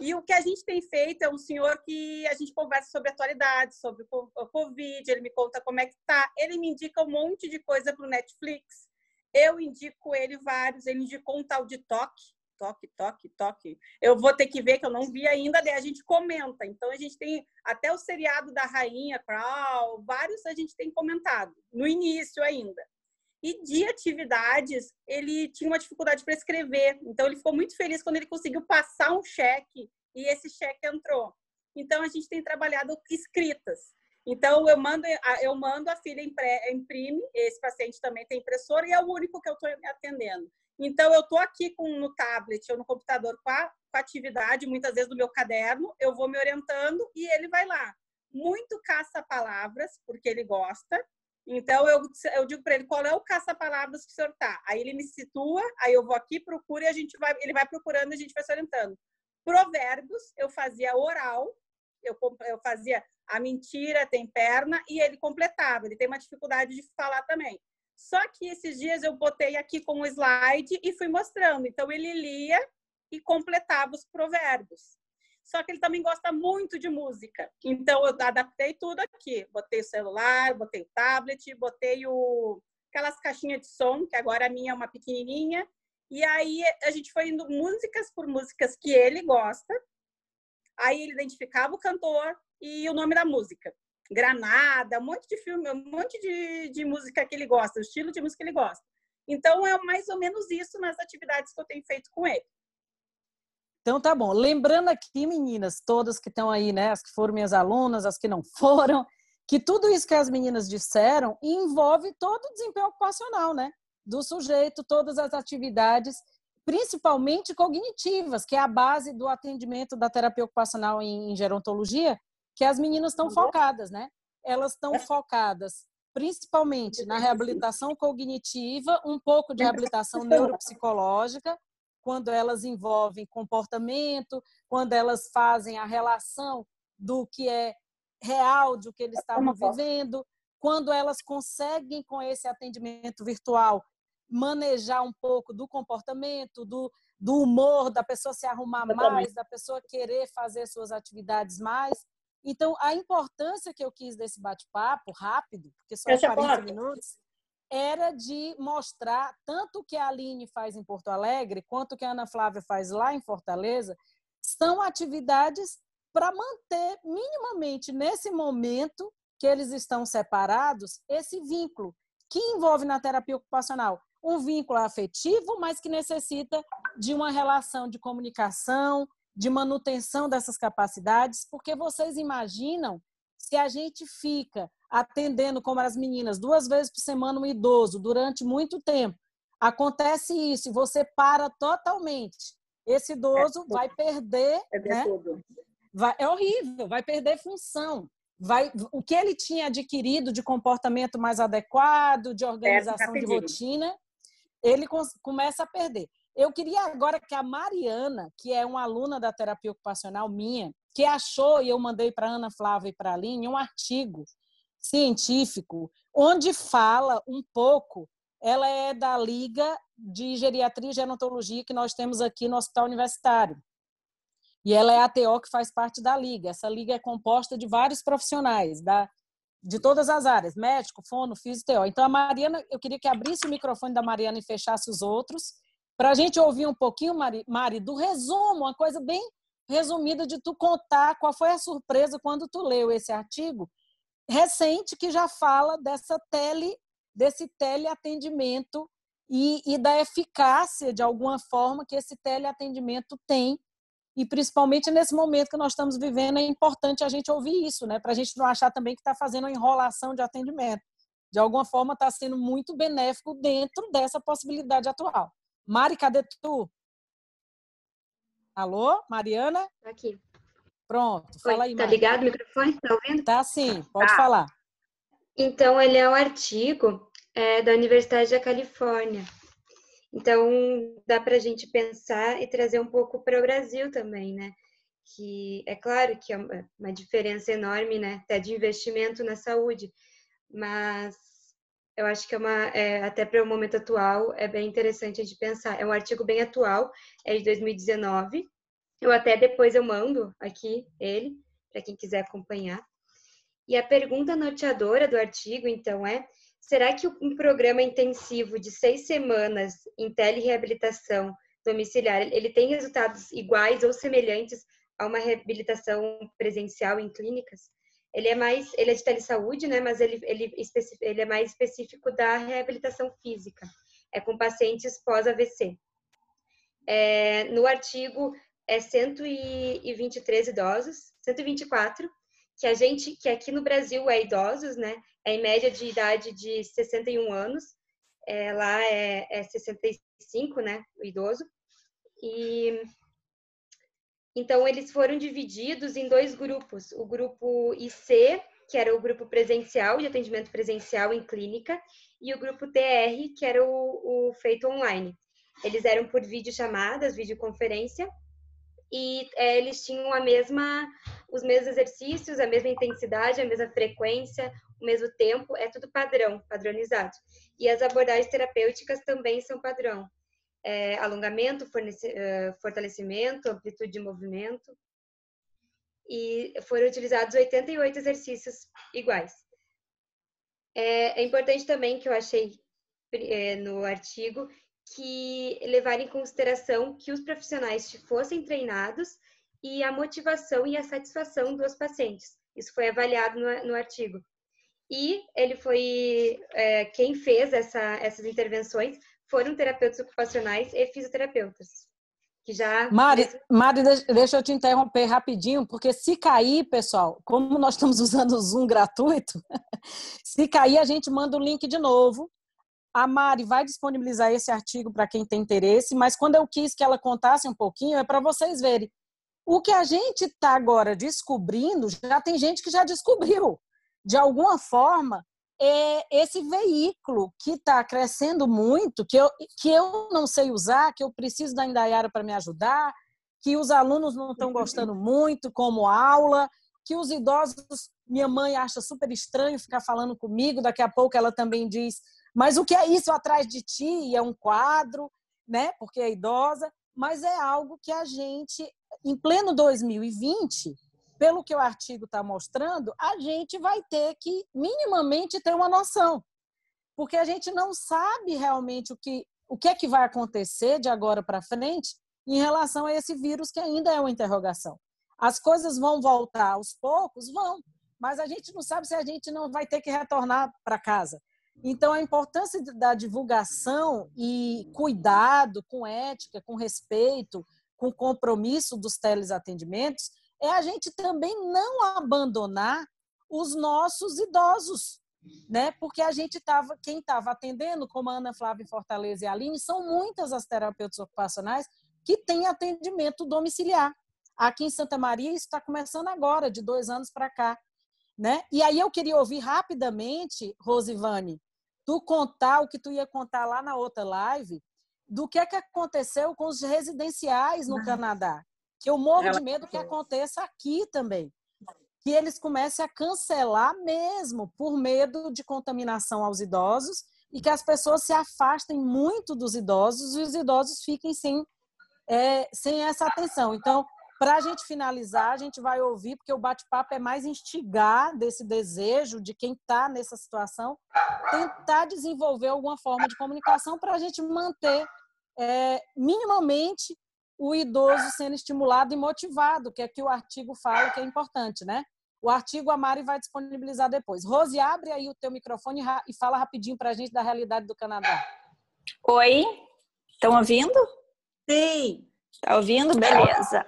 E o que a gente tem feito é um senhor que a gente conversa sobre atualidade, sobre o Covid, ele me conta como é que tá. Ele me indica um monte de coisa para o Netflix. Eu indico ele vários, ele indicou um tal de toque, toque, toque, toque. Eu vou ter que ver que eu não vi ainda, daí a gente comenta. Então a gente tem até o seriado da Rainha Crow, vários a gente tem comentado no início ainda. E de atividades, ele tinha uma dificuldade para escrever. Então ele ficou muito feliz quando ele conseguiu passar um cheque e esse cheque entrou. Então a gente tem trabalhado escritas. Então eu mando eu mando a filha imprime, esse paciente também tem impressora e é o único que eu estou atendendo. Então, eu estou aqui com, no tablet ou no computador com a, com a atividade, muitas vezes no meu caderno, eu vou me orientando e ele vai lá. Muito caça-palavras, porque ele gosta. Então, eu, eu digo para ele qual é o caça-palavras que o senhor está. Aí ele me situa, aí eu vou aqui, procuro e a gente vai, ele vai procurando e a gente vai se orientando. Provérbios, eu fazia oral, eu, eu fazia a mentira tem perna e ele completava. Ele tem uma dificuldade de falar também. Só que esses dias eu botei aqui com o slide e fui mostrando. Então ele lia e completava os provérbios. Só que ele também gosta muito de música. Então eu adaptei tudo aqui. Botei o celular, botei o tablet, botei o aquelas caixinhas de som, que agora a minha é uma pequenininha. E aí a gente foi indo músicas por músicas que ele gosta. Aí ele identificava o cantor e o nome da música. Granada, um monte de filme, um monte de, de música que ele gosta, o estilo de música que ele gosta. Então, é mais ou menos isso nas atividades que eu tenho feito com ele. Então tá bom. Lembrando aqui, meninas, todas que estão aí, né, as que foram minhas alunas, as que não <laughs> foram, que tudo isso que as meninas disseram envolve todo o desempenho ocupacional, né, do sujeito, todas as atividades, principalmente cognitivas, que é a base do atendimento da terapia ocupacional em, gerontologia, que as meninas estão focadas, né? Elas estão é. focadas principalmente na reabilitação cognitiva, um pouco de <laughs> reabilitação neuropsicológica, quando elas envolvem comportamento, quando elas fazem a relação do que é real, do que eles estavam vivendo, quando elas conseguem, com esse atendimento virtual, manejar um pouco do comportamento, do, do humor, da pessoa se arrumar mais, da pessoa querer fazer suas atividades mais. Então, a importância que eu quis desse bate-papo rápido, porque são 40 minutos, era de mostrar tanto o que a Aline faz em Porto Alegre, quanto o que a Ana Flávia faz lá em Fortaleza, são atividades para manter minimamente nesse momento que eles estão separados esse vínculo que envolve na terapia ocupacional um vínculo afetivo, mas que necessita de uma relação de comunicação, de manutenção dessas capacidades, porque vocês imaginam se a gente fica atendendo como as meninas duas vezes por semana um idoso durante muito tempo, acontece isso e você para totalmente. Esse idoso é, vai perder, é, né? Vai, é horrível, vai perder função. Vai, o que ele tinha adquirido de comportamento mais adequado, de organização de rotina, ele começa a perder. Eu queria agora que a Mariana, que é uma aluna da terapia ocupacional minha, que achou, e eu mandei para Ana Flávia e para a Aline, um artigo científico onde fala um pouco, ela é da Liga de Geriatria e Gerontologia que nós temos aqui no Hospital Universitário. E ela é a ATO que faz parte da liga. Essa liga é composta de vários profissionais, da, de todas as áreas, médico, fono, fisio, Então, a Mariana, eu queria que abrisse o microfone da Mariana e fechasse os outros, para a gente ouvir um pouquinho, Mari, Mari, do resumo, uma coisa bem resumida de tu contar qual foi a surpresa quando tu leu esse artigo recente que já fala dessa tele, desse teleatendimento e, e da eficácia, de alguma forma, que esse teleatendimento tem e principalmente nesse momento que nós estamos vivendo, é importante a gente ouvir isso, né? Para a gente não achar também que está fazendo uma enrolação de atendimento. De alguma forma, está sendo muito benéfico dentro dessa possibilidade atual. Mari, cadê tu? Alô, Mariana? Aqui. Pronto, fala aí. Tá ligado o microfone? Tá ouvindo? Tá sim, pode tá. falar. Então, ele é um artigo é, da Universidade da Califórnia. Então, dá para a gente pensar e trazer um pouco para o Brasil também, né? Que é claro que é uma diferença enorme, né? Até de investimento na saúde, mas eu acho que é uma, é, até para o momento atual, é bem interessante a gente pensar. É um artigo bem atual, é de 2019. Eu até depois eu mando aqui ele, para quem quiser acompanhar. E a pergunta norteadora do artigo, então, é Será que um programa intensivo de seis semanas em telereabilitação domiciliar, ele tem resultados iguais ou semelhantes a uma reabilitação presencial em clínicas? Ele é mais, ele é de telesaúde, né? Mas ele, ele, ele é mais específico da reabilitação física. É com pacientes pós-AVC. É, no artigo é 123 idosos, 124, que a gente, que aqui no Brasil é idosos, né? é em média de idade de 61 anos, é, lá é, é 65, né, o idoso. E então eles foram divididos em dois grupos, o grupo IC, que era o grupo presencial de atendimento presencial em clínica, e o grupo TR, que era o, o feito online. Eles eram por videochamadas, videoconferência, e é, eles tinham a mesma, os mesmos exercícios, a mesma intensidade, a mesma frequência, o mesmo tempo, é tudo padrão, padronizado. E as abordagens terapêuticas também são padrão. É, alongamento, fortalecimento, amplitude de movimento. E foram utilizados 88 exercícios iguais. É, é importante também que eu achei é, no artigo que levar em consideração que os profissionais fossem treinados e a motivação e a satisfação dos pacientes. Isso foi avaliado no, no artigo. E ele foi é, quem fez essa, essas intervenções foram terapeutas ocupacionais e fisioterapeutas. Que já Mari, Mari, deixa eu te interromper rapidinho, porque se cair, pessoal, como nós estamos <laughs> usando o Zoom gratuito, <laughs> se cair, a gente manda o link de novo a Mari vai disponibilizar esse artigo para quem tem interesse, mas quando eu quis que ela contasse um pouquinho, é para vocês verem. O que a gente está agora descobrindo, já tem gente que já descobriu. De alguma forma, é esse veículo que está crescendo muito, que eu, que eu não sei usar, que eu preciso da Indaiara para me ajudar, que os alunos não estão gostando muito como aula, que os idosos, minha mãe acha super estranho ficar falando comigo, daqui a pouco ela também diz mas o que é isso atrás de ti? É um quadro, né? Porque é idosa, mas é algo que a gente, em pleno 2020, pelo que o artigo está mostrando, a gente vai ter que minimamente ter uma noção, porque a gente não sabe realmente o que o que é que vai acontecer de agora para frente em relação a esse vírus que ainda é uma interrogação. As coisas vão voltar aos poucos, vão, mas a gente não sabe se a gente não vai ter que retornar para casa. Então, a importância da divulgação e cuidado com ética, com respeito, com compromisso dos teleatendimentos é a gente também não abandonar os nossos idosos, né? Porque a gente estava, quem estava atendendo, como a Ana Flávia Fortaleza e a Aline, são muitas as terapeutas ocupacionais que têm atendimento domiciliar. Aqui em Santa Maria, isso está começando agora, de dois anos para cá. Né? E aí eu queria ouvir rapidamente, Rosivane, tu contar o que tu ia contar lá na outra live, do que é que aconteceu com os residenciais no Canadá. Que eu morro de medo que aconteça aqui também. Que eles comecem a cancelar mesmo, por medo de contaminação aos idosos, e que as pessoas se afastem muito dos idosos e os idosos fiquem sem, é, sem essa atenção. Então, para a gente finalizar, a gente vai ouvir, porque o bate-papo é mais instigar desse desejo de quem está nessa situação, tentar desenvolver alguma forma de comunicação para a gente manter é, minimamente o idoso sendo estimulado e motivado, que é que o artigo fala que é importante, né? O artigo a Mari vai disponibilizar depois. Rose, abre aí o teu microfone e fala rapidinho para a gente da realidade do Canadá. Oi, estão ouvindo? Sim. Tá ouvindo? Beleza.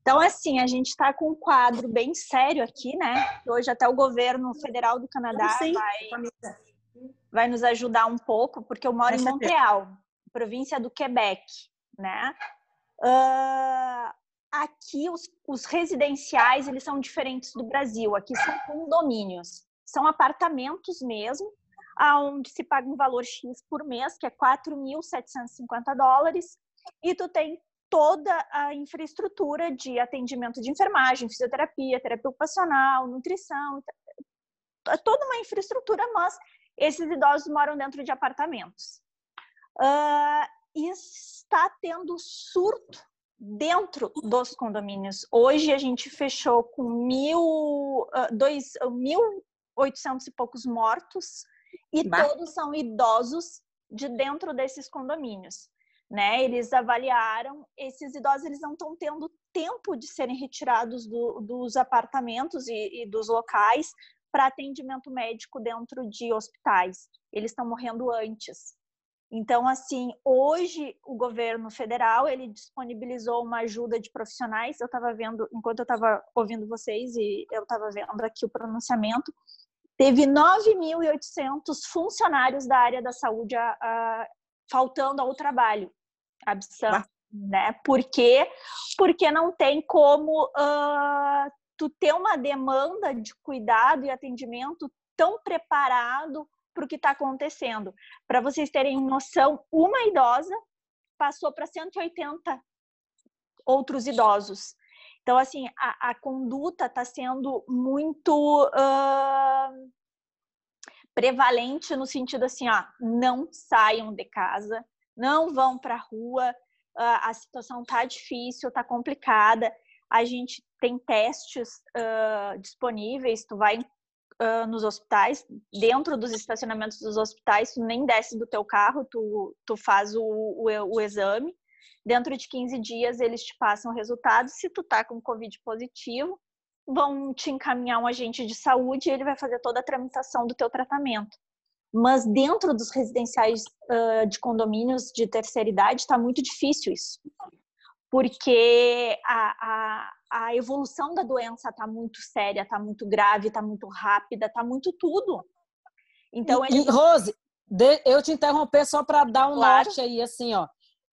Então, assim, a gente está com um quadro bem sério aqui, né? Hoje até o governo federal do Canadá vai, vai nos ajudar um pouco, porque eu moro em Montreal, província do Quebec, né? Uh, aqui os, os residenciais eles são diferentes do Brasil. Aqui são condomínios, são apartamentos mesmo, aonde se paga um valor X por mês, que é 4.750 dólares, e tu tem toda a infraestrutura de atendimento de enfermagem, fisioterapia, terapia ocupacional, nutrição, é toda uma infraestrutura, mas esses idosos moram dentro de apartamentos. Uh, está tendo surto dentro dos condomínios. Hoje a gente fechou com mil, uh, dois, mil oitocentos e poucos mortos e bah. todos são idosos de dentro desses condomínios né? Eles avaliaram esses idosos, eles não estão tendo tempo de serem retirados do, dos apartamentos e, e dos locais para atendimento médico dentro de hospitais. Eles estão morrendo antes. Então, assim, hoje o governo federal ele disponibilizou uma ajuda de profissionais. Eu estava vendo, enquanto eu estava ouvindo vocês e eu estava vendo aqui o pronunciamento, teve 9.800 funcionários da área da saúde a, a, faltando ao trabalho absão, né? Por quê? Porque não tem como uh, tu ter uma demanda de cuidado e atendimento tão preparado para o que está acontecendo. Para vocês terem noção, uma idosa passou para 180 outros idosos. Então, assim, a, a conduta está sendo muito uh, prevalente no sentido assim, ó, não saiam de casa, não vão para a rua, a situação tá difícil, tá complicada. A gente tem testes uh, disponíveis, tu vai uh, nos hospitais, dentro dos estacionamentos dos hospitais, tu nem desce do teu carro, tu, tu faz o, o, o exame. Dentro de 15 dias eles te passam o resultado. Se tu tá com Covid positivo, vão te encaminhar um agente de saúde e ele vai fazer toda a tramitação do teu tratamento mas dentro dos residenciais uh, de condomínios de terceira idade está muito difícil isso, porque a, a, a evolução da doença está muito séria, está muito grave, está muito rápida, está muito tudo. Então, ele... e, Rose, de, eu te interromper só para dar um claro. norte aí, assim, ó.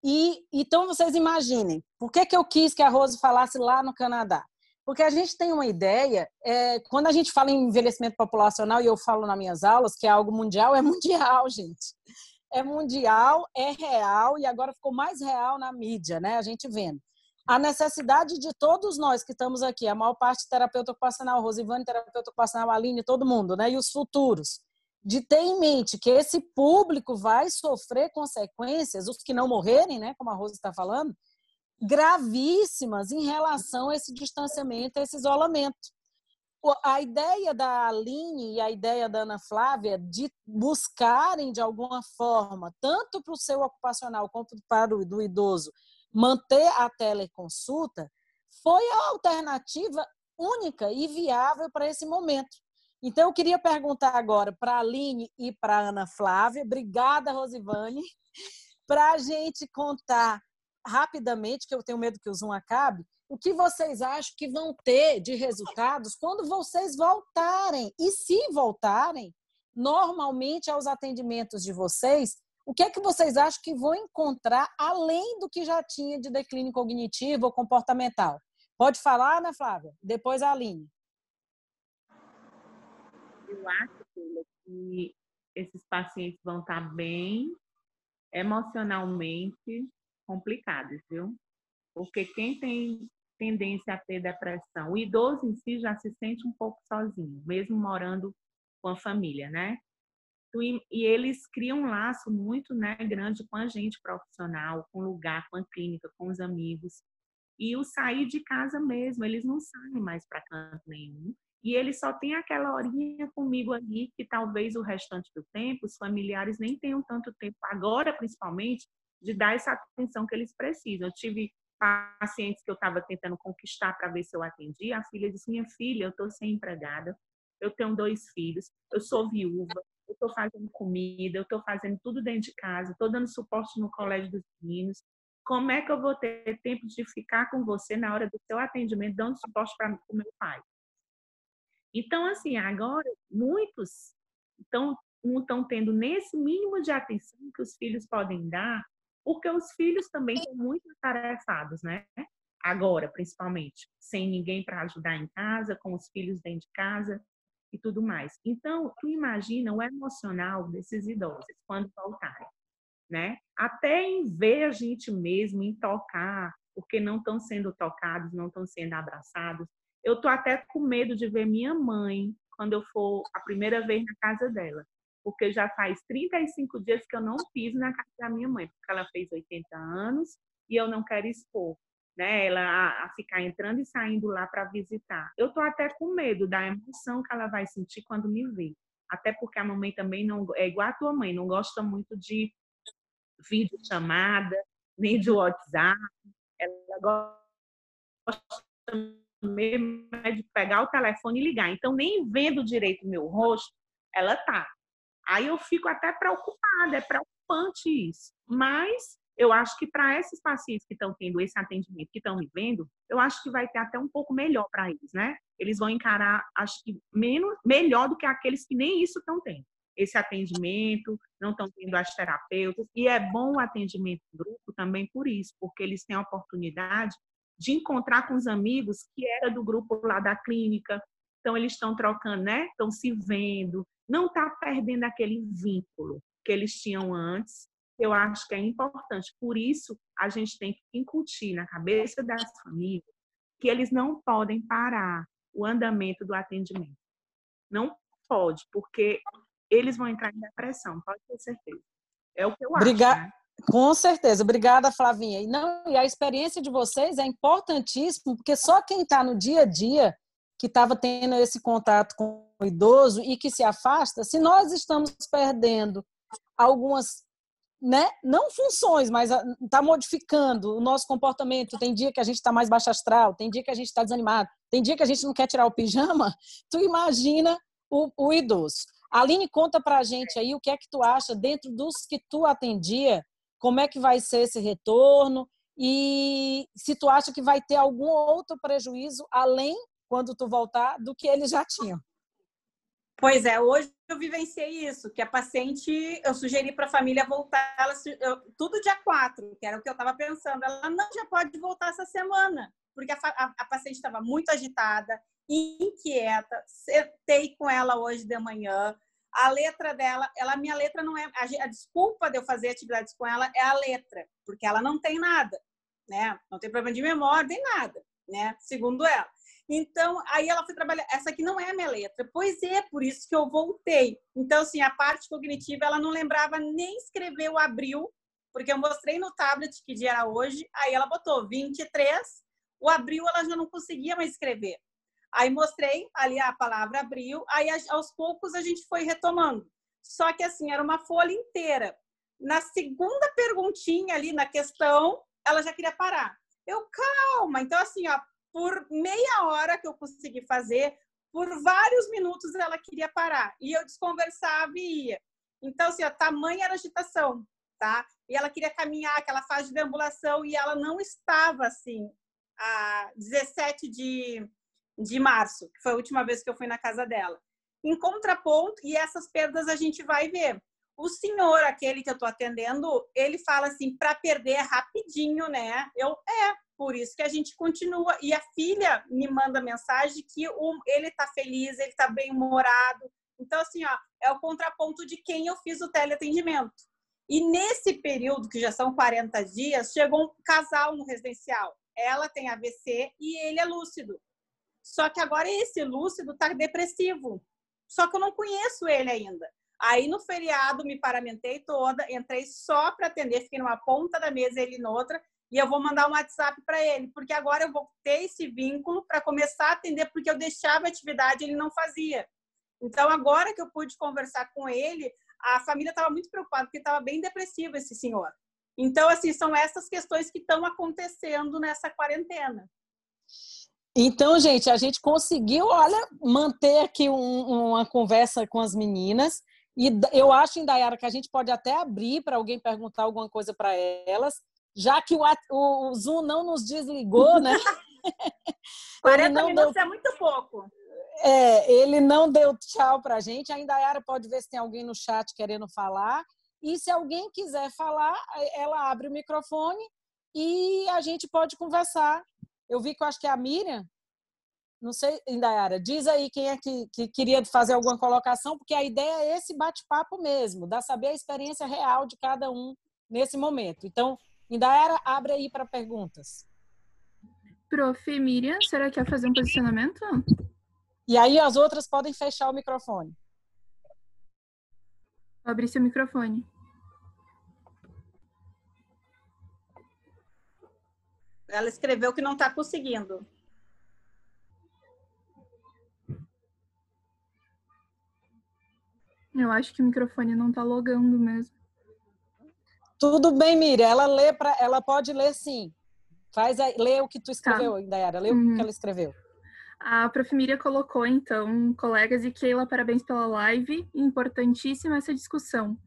E então vocês imaginem, por que, que eu quis que a Rose falasse lá no Canadá? Porque a gente tem uma ideia, é, quando a gente fala em envelhecimento populacional, e eu falo nas minhas aulas que é algo mundial, <laughs> é mundial, gente. É mundial, é real, e agora ficou mais real na mídia, né? A gente vendo. A necessidade de todos nós que estamos aqui, a maior parte terapeuta ocupacional, Rosivane, terapeuta ocupacional, Aline, todo mundo, né? E os futuros, de ter em mente que esse público vai sofrer consequências, os que não morrerem, né? Como a Rosa está falando, gravíssimas em relação a esse distanciamento, a esse isolamento. A ideia da Aline e a ideia da Ana Flávia de buscarem, de alguma forma, tanto para o seu ocupacional quanto para o do idoso, manter a teleconsulta, foi a alternativa única e viável para esse momento. Então, eu queria perguntar agora para a Aline e para a Ana Flávia, obrigada, Rosivane, <laughs> para a gente contar rapidamente, que eu tenho medo que o Zoom acabe, o que vocês acham que vão ter de resultados quando vocês voltarem? E se voltarem, normalmente aos atendimentos de vocês, o que é que vocês acham que vão encontrar além do que já tinha de declínio cognitivo ou comportamental? Pode falar, Ana Flávia? Depois a Aline. Eu acho que esses pacientes vão estar bem emocionalmente, complicadas, viu? Porque quem tem tendência a ter depressão, o idoso em si já se sente um pouco sozinho, mesmo morando com a família, né? E eles criam um laço muito né, grande com a gente profissional, com o lugar, com a clínica, com os amigos. E o sair de casa mesmo, eles não saem mais para canto nenhum. E ele só tem aquela horinha comigo ali, que talvez o restante do tempo, os familiares nem tenham tanto tempo, agora principalmente, de dar essa atenção que eles precisam. Eu tive pacientes que eu estava tentando conquistar para ver se eu atendia. A filha disse: Minha filha, eu estou sem empregada, eu tenho dois filhos, eu sou viúva, eu estou fazendo comida, eu estou fazendo tudo dentro de casa, estou dando suporte no colégio dos meninos. Como é que eu vou ter tempo de ficar com você na hora do seu atendimento, dando suporte para o meu pai? Então, assim, agora muitos estão não estão tendo nesse mínimo de atenção que os filhos podem dar, porque os filhos também estão muito atarefados, né? Agora, principalmente, sem ninguém para ajudar em casa, com os filhos dentro de casa e tudo mais. Então, tu imagina o emocional desses idosos quando voltarem, né? Até em ver a gente mesmo, em tocar, porque não estão sendo tocados, não estão sendo abraçados, eu tô até com medo de ver minha mãe quando eu for a primeira vez na casa dela, porque já faz 35 dias que eu não piso na casa da minha mãe, porque ela fez 80 anos e eu não quero expor, né, ela a, a ficar entrando e saindo lá para visitar. Eu tô até com medo da emoção que ela vai sentir quando me ver. Até porque a mamãe também não é igual a tua mãe, não gosta muito de vídeo chamada, nem de WhatsApp. Ela gosta mesmo é de pegar o telefone e ligar. Então, nem vendo direito o meu rosto, ela tá. Aí eu fico até preocupada, é preocupante isso. Mas eu acho que para esses pacientes que estão tendo esse atendimento, que estão me vendo, eu acho que vai ter até um pouco melhor para eles, né? Eles vão encarar, acho que menos, melhor do que aqueles que nem isso estão tendo. Esse atendimento, não estão tendo as terapeutas. E é bom o atendimento grupo também por isso, porque eles têm a oportunidade de encontrar com os amigos que era do grupo lá da clínica. Então, eles estão trocando, né? Estão se vendo. Não está perdendo aquele vínculo que eles tinham antes. Eu acho que é importante. Por isso, a gente tem que incutir na cabeça das famílias que eles não podem parar o andamento do atendimento. Não pode, porque eles vão entrar em depressão, pode ter certeza. É o que eu acho. Né? Com certeza. Obrigada, Flavinha. E, não, e a experiência de vocês é importantíssima, porque só quem está no dia a dia, que estava tendo esse contato com o idoso e que se afasta, se nós estamos perdendo algumas, né, não funções, mas está modificando o nosso comportamento. Tem dia que a gente está mais baixo astral, tem dia que a gente está desanimado, tem dia que a gente não quer tirar o pijama. <laughs> Tu imagina o, o idoso. Aline, conta para a gente aí o que é que tu acha dentro dos que tu atendia, como é que vai ser esse retorno e se tu acha que vai ter algum outro prejuízo além quando tu voltar do que eles já tinham. Pois é, hoje eu vivenciei isso, que a paciente, eu sugeri para a família voltar, ela, eu, tudo dia 4, que era o que eu estava pensando. Ela não já pode voltar essa semana, porque a, a, a paciente estava muito agitada, inquieta. Sentei com ela hoje de manhã, a letra dela, ela minha letra não é a, a, desculpa de eu fazer atividades com ela é a letra, porque ela não tem nada, né? Não tem problema de memória, nem nada, né? Segundo ela. Então, aí ela foi trabalhar, essa aqui não é a minha letra. Pois é, por isso que eu voltei. Então, assim, a parte cognitiva, ela não lembrava nem escrever o abril, porque eu mostrei no tablet que dia era hoje, aí ela botou 23, o abril ela já não conseguia mais escrever. Aí mostrei ali a palavra abril, aí aos poucos a gente foi retomando. Só que assim, era uma folha inteira. Na segunda perguntinha ali na questão, ela já queria parar. Eu, calma. Então, assim, ó, por meia hora que eu consegui fazer, por vários minutos ela queria parar. E eu desconversava e ia. Então, assim, a tamanha era agitação, tá? E ela queria caminhar aquela fase de deambulação e ela não estava, assim, a 17 de de março, que foi a última vez que eu fui na casa dela. Em contraponto, e essas perdas a gente vai ver. O senhor, aquele que eu tô atendendo, ele fala assim, para perder é rapidinho, né? Eu, é, por isso que a gente continua. E a filha me manda mensagem que o, ele tá feliz, ele tá bem humorado. Então, assim, ó, é o contraponto de quem eu fiz o teleatendimento. E nesse período, que já são 40 dias, chegou um casal no residencial. Ela tem AVC e ele é lúcido. Só que agora esse lúcido tá depressivo. Só que eu não conheço ele ainda. Aí no feriado me paramentei toda, entrei só para atender, fiquei numa ponta da mesa ele noutra e eu vou mandar um WhatsApp para ele, porque agora eu vou ter esse vínculo para começar a atender, porque eu deixava a atividade ele não fazia. Então, agora que eu pude conversar com ele, a família estava muito preocupada, porque estava bem depressivo esse senhor. Então, assim, são essas questões que estão acontecendo nessa quarentena. Então, gente, a gente conseguiu, olha, manter aqui um, uma conversa com as meninas. E eu acho, Indaiara, que a gente pode até abrir para alguém perguntar alguma coisa para elas, já que o, o, Zoom não nos desligou, né? <laughs> 40 minutos deu... é muito pouco. É, ele não deu tchau para a gente. A Indaiara pode ver se tem alguém no chat querendo falar. E se alguém quiser falar, ela abre o microfone e a gente pode conversar. Eu vi que eu acho que é a Miriam. Não sei, Indaiara, diz aí quem é que, que queria fazer alguma colocação, porque a ideia é esse bate-papo mesmo, da saber a experiência real de cada um nesse momento. Então, Indaiara, abre aí para perguntas. Prof. Miriam, será que quer fazer um posicionamento? E aí as outras podem fechar o microfone. Abrir seu microfone. Ela escreveu que não está conseguindo. Eu acho que o microfone não está logando mesmo. Tudo bem, Miriam. Ela lê para, ela pode ler sim. Faz aí, lê o que tu escreveu, tá. Indaiara. Lê uhum. o que ela escreveu. A Prof. Miriam colocou, então, colegas e Keila, parabéns pela live. Importantíssima essa discussão.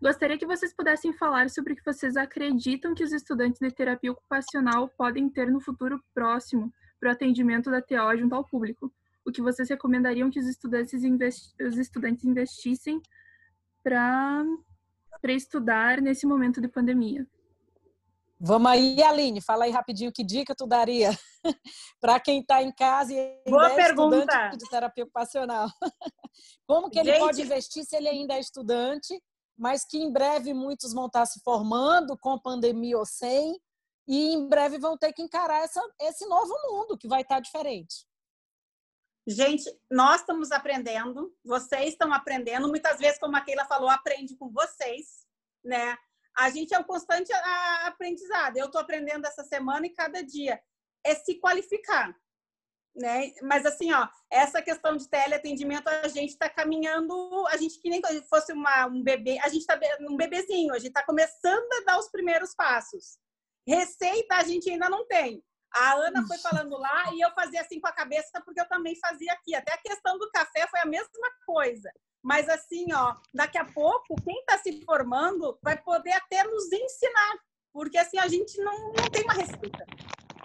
Gostaria que vocês pudessem falar sobre o que vocês acreditam que os estudantes de terapia ocupacional podem ter no futuro próximo para o atendimento da TO junto ao público. O que vocês recomendariam que os estudantes, investi os estudantes investissem para estudar nesse momento de pandemia? Vamos aí, Aline, fala aí rapidinho que dica tu daria <laughs> para quem está em casa e Boa é pergunta. de terapia ocupacional. <laughs> Como que ele Gente... pode investir se ele ainda é estudante, mas que em breve muitos vão estar tá se formando com pandemia ou sem, e em breve vão ter que encarar essa, esse novo mundo que vai estar tá diferente. Gente, nós estamos aprendendo, vocês estão aprendendo, muitas vezes, como a Keila falou, aprende com vocês, né? a gente é um constante aprendizado. Eu estou aprendendo essa semana e cada dia é se qualificar, né? Mas assim, ó, essa questão de teleatendimento a gente está caminhando, a gente que nem fosse uma, um bebê, a gente está um bebezinho, a gente está começando a dar os primeiros passos. Receita a gente ainda não tem. A Ana foi falando lá e eu fazia assim com a cabeça porque eu também fazia aqui. Até a questão do café foi a mesma coisa. Mas assim, ó, daqui a pouco, quem está se formando vai poder até nos ensinar, porque assim a gente não, não tem uma receita.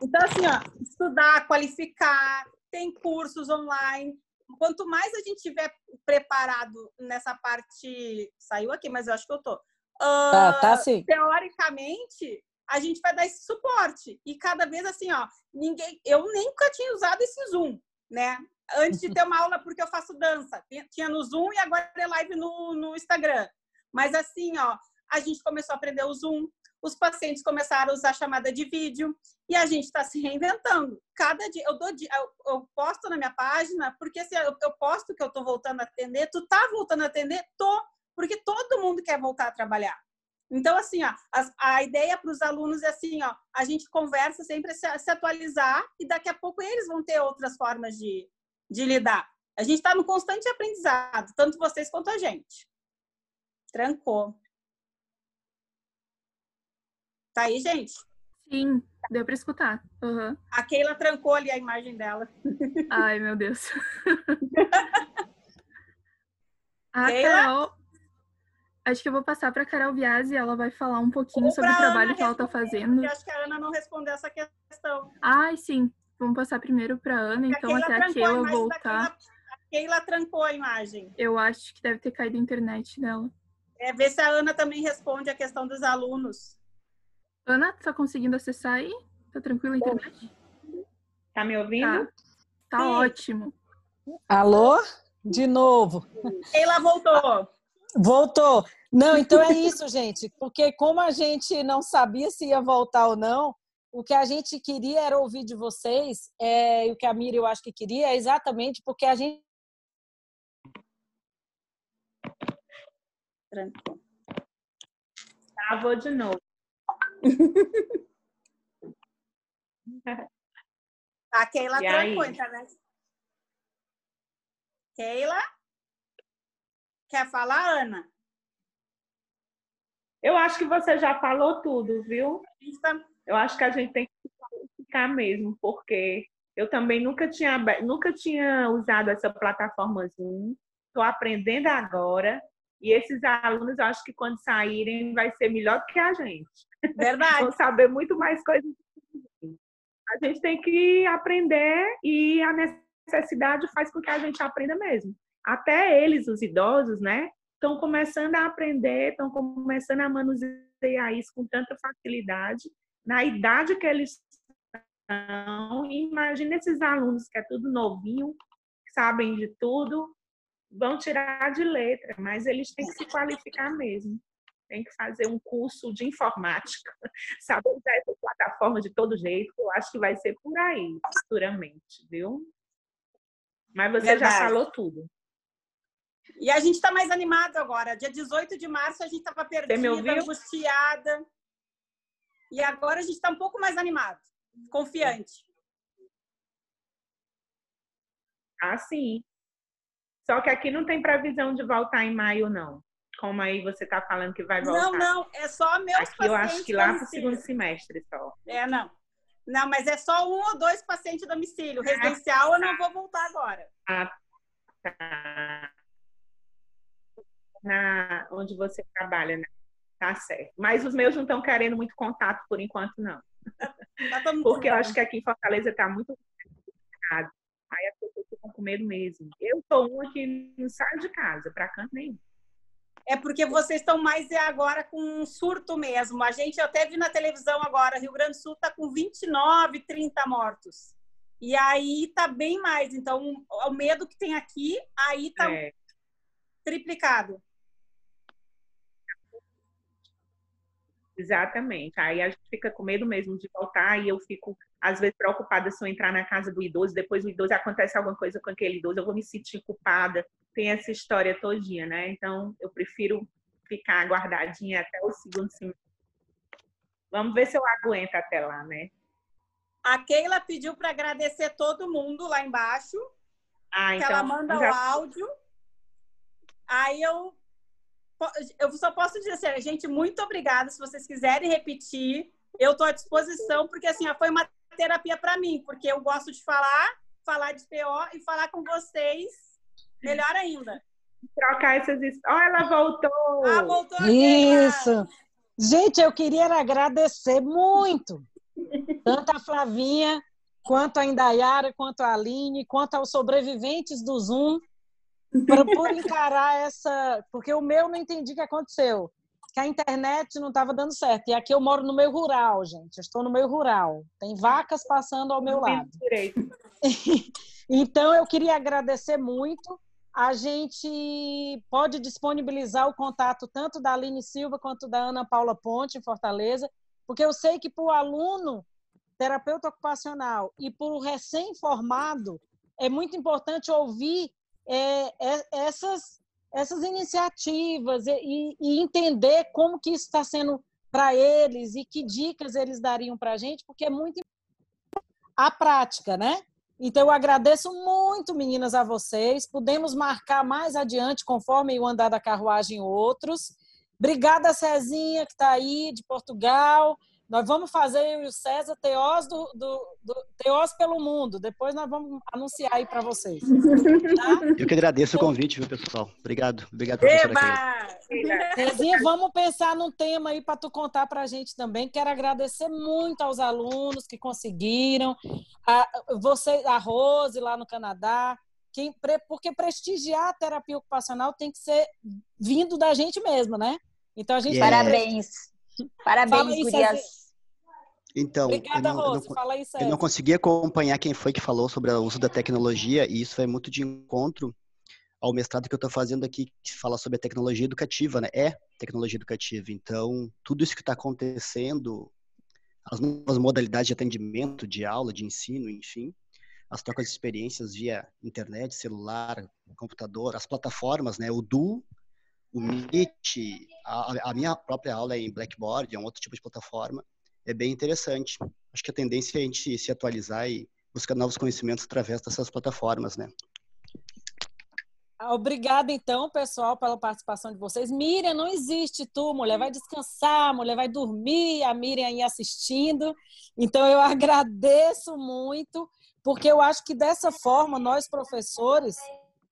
Então, assim, ó, estudar, qualificar, tem cursos online. Quanto mais a gente tiver preparado nessa parte. Saiu aqui, mas eu acho que eu tô. Uh, tá, tá sim. Teoricamente, a gente vai dar esse suporte. E cada vez assim, ó, ninguém. Eu nunca tinha usado esse Zoom, né? antes de ter uma aula, porque eu faço dança. Tinha no Zoom e agora é live no, no Instagram. Mas assim, ó, a gente começou a aprender o Zoom, os pacientes começaram a usar chamada de vídeo e a gente está se reinventando. Cada dia, eu, dou, eu, eu posto na minha página, porque se eu, eu posto que eu estou voltando a atender, tu tá voltando a atender? Tô, porque todo mundo quer voltar a trabalhar. Então, assim, ó, a, a ideia para os alunos é assim, ó, a gente conversa sempre se, se atualizar e daqui a pouco eles vão ter outras formas de, de lidar. A gente está no constante aprendizado, tanto vocês quanto a gente. Trancou. Tá aí, gente? Sim, deu para escutar. Uhum. A Keila trancou ali a imagem dela. Ai, meu Deus. <laughs> a Keila? Carol, acho que eu vou passar para a Carol Viazzi, ela vai falar um pouquinho sobre o trabalho Ana que ela está fazendo. Eu acho que a Ana não respondeu essa questão. Ai, sim. Vamos passar primeiro para a Ana, então até a Keila voltar. A Keila trancou a imagem. Eu acho que deve ter caído a internet dela. É, ver se a Ana também responde a questão dos alunos. Ana, tá conseguindo acessar aí? Tá tranquilo a internet? Tá me ouvindo? Tá, tá ótimo. Alô? De novo. Keila voltou. Voltou. Não, então é <laughs> isso, gente. Porque como a gente não sabia se ia voltar ou não, o que a gente queria era ouvir de vocês, é, e o que a Mira eu acho que queria, é exatamente porque a gente. Trancou. Travou de novo. <laughs> A Keila e trancou a internet. Keila? Quer falar, Ana? Eu acho que você já falou tudo, viu? Eu acho que a gente tem que ficar mesmo, porque eu também nunca tinha, nunca tinha usado essa plataforma Zoom. Estou aprendendo agora. E esses alunos, eu acho que quando saírem, vai ser melhor do que a gente. Verdade. <laughs> Vão saber muito mais coisas. A gente tem que aprender e a necessidade faz com que a gente aprenda mesmo. Até eles, os idosos, né? Estão começando a aprender, estão começando a manusear isso com tanta facilidade. Na idade que eles estão, imagina esses alunos que é tudo novinho, sabem de tudo, vão tirar de letra, mas eles têm que se qualificar mesmo. Tem que fazer um curso de informática, <laughs> saber usar essa plataforma de todo jeito. Eu acho que vai ser por aí, futuramente, viu? Mas você Verdade. já falou tudo. E a gente está mais animado agora. Dia 18 de março a gente estava perdida, angustiada. E agora a gente está um pouco mais animado, confiante. Ah, sim. Só que aqui não tem previsão de voltar em maio, não. Como aí você está falando que vai voltar. Não, não, é só meus aqui eu acho que lá para o segundo semestre só. É, não. Não, mas é só um ou dois pacientes domicílio. Residencial eu não vou voltar agora. Ah, tá. Na, onde você trabalha, né? Tá certo. Mas os meus não estão querendo muito contato por enquanto, não. <laughs> Tá Porque eu acho que aqui em Fortaleza está muito complicado. Aí as pessoas ficam com medo mesmo. Eu sou uma que não sai de casa, para canto nenhum. É porque vocês estão mais agora com um surto mesmo. A gente até vi na televisão agora, Rio Grande do Sul está com 29, 30 mortos. E aí tá bem mais. Então, o medo que tem aqui, aí tá é. triplicado. Exatamente. Aí a gente fica com medo mesmo de voltar e eu fico, às vezes, preocupada se eu entrar na casa do idoso, depois o idoso acontece alguma coisa com aquele idoso, eu vou me sentir culpada. Tem essa história todinha, né? Então, eu prefiro ficar guardadinha até o segundo semestre. Vamos ver se eu aguento até lá, né? A Keila pediu para agradecer todo mundo lá embaixo. Ah, que então, ela manda já... o áudio. Aí eu eu só posso dizer assim, gente, muito obrigada. Se vocês quiserem repetir, eu estou à disposição, porque assim, foi uma terapia para mim, porque eu gosto de falar, falar de PO e falar com vocês melhor ainda. Trocar essas histórias. Oh, ela voltou! Ah, voltou Isso! Gente, eu queria agradecer muito, tanto a Flavinha, quanto a Indaiara, quanto a Aline, quanto aos sobreviventes do Zoom, por, por encarar essa. Porque o meu não entendi o que aconteceu. Que a internet não estava dando certo. E aqui eu moro no meio rural, gente. Eu estou no meio rural. Tem vacas passando ao meu lado. <laughs> então, eu queria agradecer muito. A gente pode disponibilizar o contato tanto da Aline Silva quanto da Ana Paula Ponte, em Fortaleza, porque eu sei que para o aluno terapeuta ocupacional e para o recém-formado é muito importante ouvir é, é, essas, essas iniciativas e, e, entender como que isso está sendo para eles e que dicas eles dariam para a gente, porque é muito a prática, né? Então, eu agradeço muito, meninas, a vocês. Podemos marcar mais adiante, conforme o andar da carruagem, outros. Obrigada, Cezinha, que está aí, de Portugal. Nós vamos fazer, eu e o César, Teós, do, do, do Teós pelo mundo. Depois nós vamos anunciar aí para vocês. Tá? Eu que agradeço o convite, viu, pessoal? Obrigado. Obrigado, professora Rezinha, vamos pensar num tema aí para tu contar para a gente também. Quero agradecer muito aos alunos que conseguiram. A, você, a Rose, lá no Canadá. Quem, porque prestigiar a terapia ocupacional tem que ser vindo da gente mesmo, né? Então a gente yeah. parabéns. Parabéns, Gurias. Então, Obrigada, eu, não, Rose, eu, não, eu não consegui acompanhar quem foi que falou sobre o uso da tecnologia, e isso é muito de encontro ao mestrado que eu estou fazendo aqui, que fala sobre a tecnologia educativa, né? É tecnologia educativa. Então, tudo isso que está acontecendo, as novas modalidades de atendimento, de aula, de ensino, enfim, as trocas de experiências via internet, celular, computador, as plataformas, né? O Du o Meet, a, a, minha própria aula é em Blackboard, é um outro tipo de plataforma, é bem interessante. acho que a tendência é a gente se atualizar e buscar novos conhecimentos através dessas plataformas, né? Obrigada, então, pessoal, pela participação de vocês. Miriam, não existe tu, mulher. Vai descansar, mulher, vai dormir. A Miriam aí assistindo. Então, eu <laughs> agradeço muito, porque eu acho que dessa forma, nós, professores,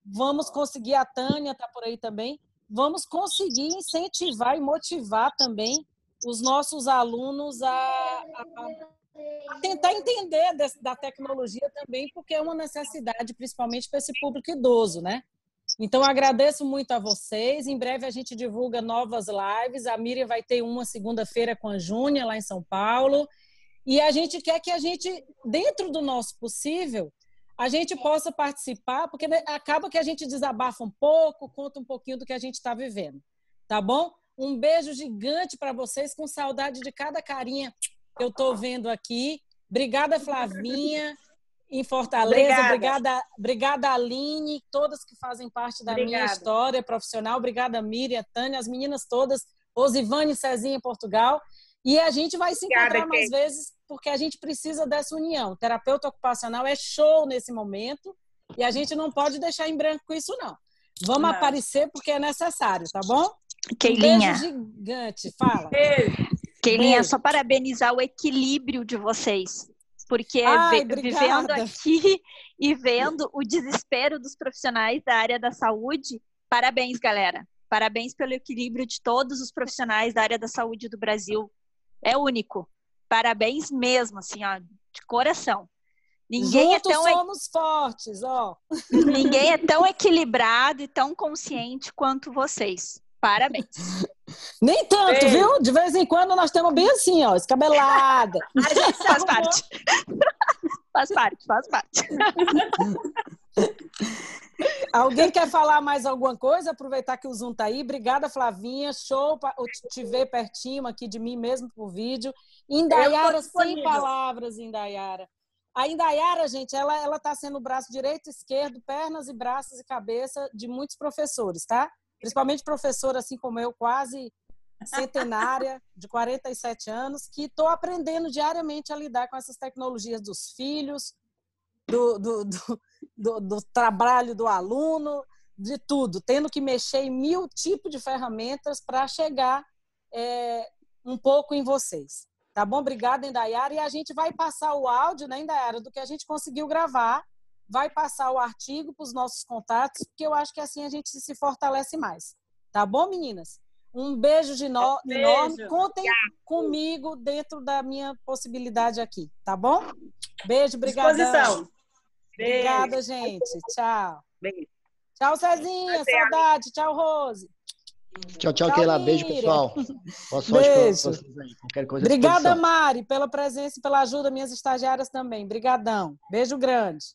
vamos conseguir, a Tânia está por aí também, vamos conseguir incentivar e motivar também os nossos alunos a, a, a tentar entender da tecnologia também, porque é uma necessidade, principalmente para esse público idoso, né? Então, agradeço muito a vocês. Em breve a gente divulga novas lives. A Miriam vai ter uma segunda-feira com a Júnia, lá em São Paulo. E a gente quer que a gente, dentro do nosso possível, a gente possa participar, porque acaba que a gente desabafa um pouco, conta um pouquinho do que a gente está vivendo. Tá bom? Um beijo gigante para vocês, com saudade de cada carinha que eu estou vendo aqui. Obrigada, Flavinha em Fortaleza. Obrigada, obrigada, obrigada Aline, todas que fazem parte da obrigada. minha história profissional. Obrigada, Miriam, Tânia, as meninas todas, Osivane e Cezinha em Portugal. E a gente vai se encontrar obrigada, mais vezes, porque a gente precisa dessa união. O terapeuta ocupacional é show nesse momento e a gente não pode deixar em branco com isso, não. Vamos não. aparecer porque é necessário, tá bom? Keilinha. Um beijo gigante. Fala. Keilinha, só parabenizar o equilíbrio de vocês porque Ai, vivendo aqui e vendo o desespero dos profissionais da área da saúde, parabéns, galera. Parabéns pelo equilíbrio de todos os profissionais da área da saúde do Brasil. É único. Parabéns mesmo, assim, ó, de coração. Ninguém é Juntos é tão somos fortes, ó. Ninguém é tão equilibrado e tão consciente quanto vocês. Parabéns. <laughs> Nem tanto, Ei. viu? De vez em quando nós temos bem assim, ó, escabelada. <laughs> <laughs> faz parte. faz parte, faz parte. Alguém quer falar mais alguma coisa? Aproveitar que o Zoom tá aí. Obrigada, Flavinha. Show te ver pertinho aqui de mim mesmo por vídeo. Indaiara, sem palavras, Indaiara. A Indaiara, gente, ela, ela tá sendo o braço direito, esquerdo, pernas e braços e cabeça de muitos professores, tá? principalmente professora assim como eu, quase centenária, <laughs> de 47 anos, que estou aprendendo diariamente a lidar com essas tecnologias dos filhos, do, do, do, do, trabalho do aluno, de tudo, tendo que mexer em mil tipos de ferramentas para chegar é, um pouco em vocês. Tá bom? Obrigada, Indaiara. E a gente vai passar o áudio, né, Indaiara, do que a gente conseguiu gravar vai passar o artigo para os nossos contatos, porque eu acho que assim a gente se fortalece mais. Tá bom, meninas? Um beijo de no... beijo. enorme. Contem comigo dentro da minha possibilidade aqui, tá bom? Beijo, obrigada. Obrigada, gente. Tchau. Beijo. Tchau, Cezinha. Saudade. Tchau, Rose. Tchau, tchau, Keila. Beijo, pessoal. Boa sorte Beijo. vocês aí. Qualquer coisa Obrigada, Mari, pela presença e pela ajuda, minhas estagiárias também. Obrigadão. Beijo grande.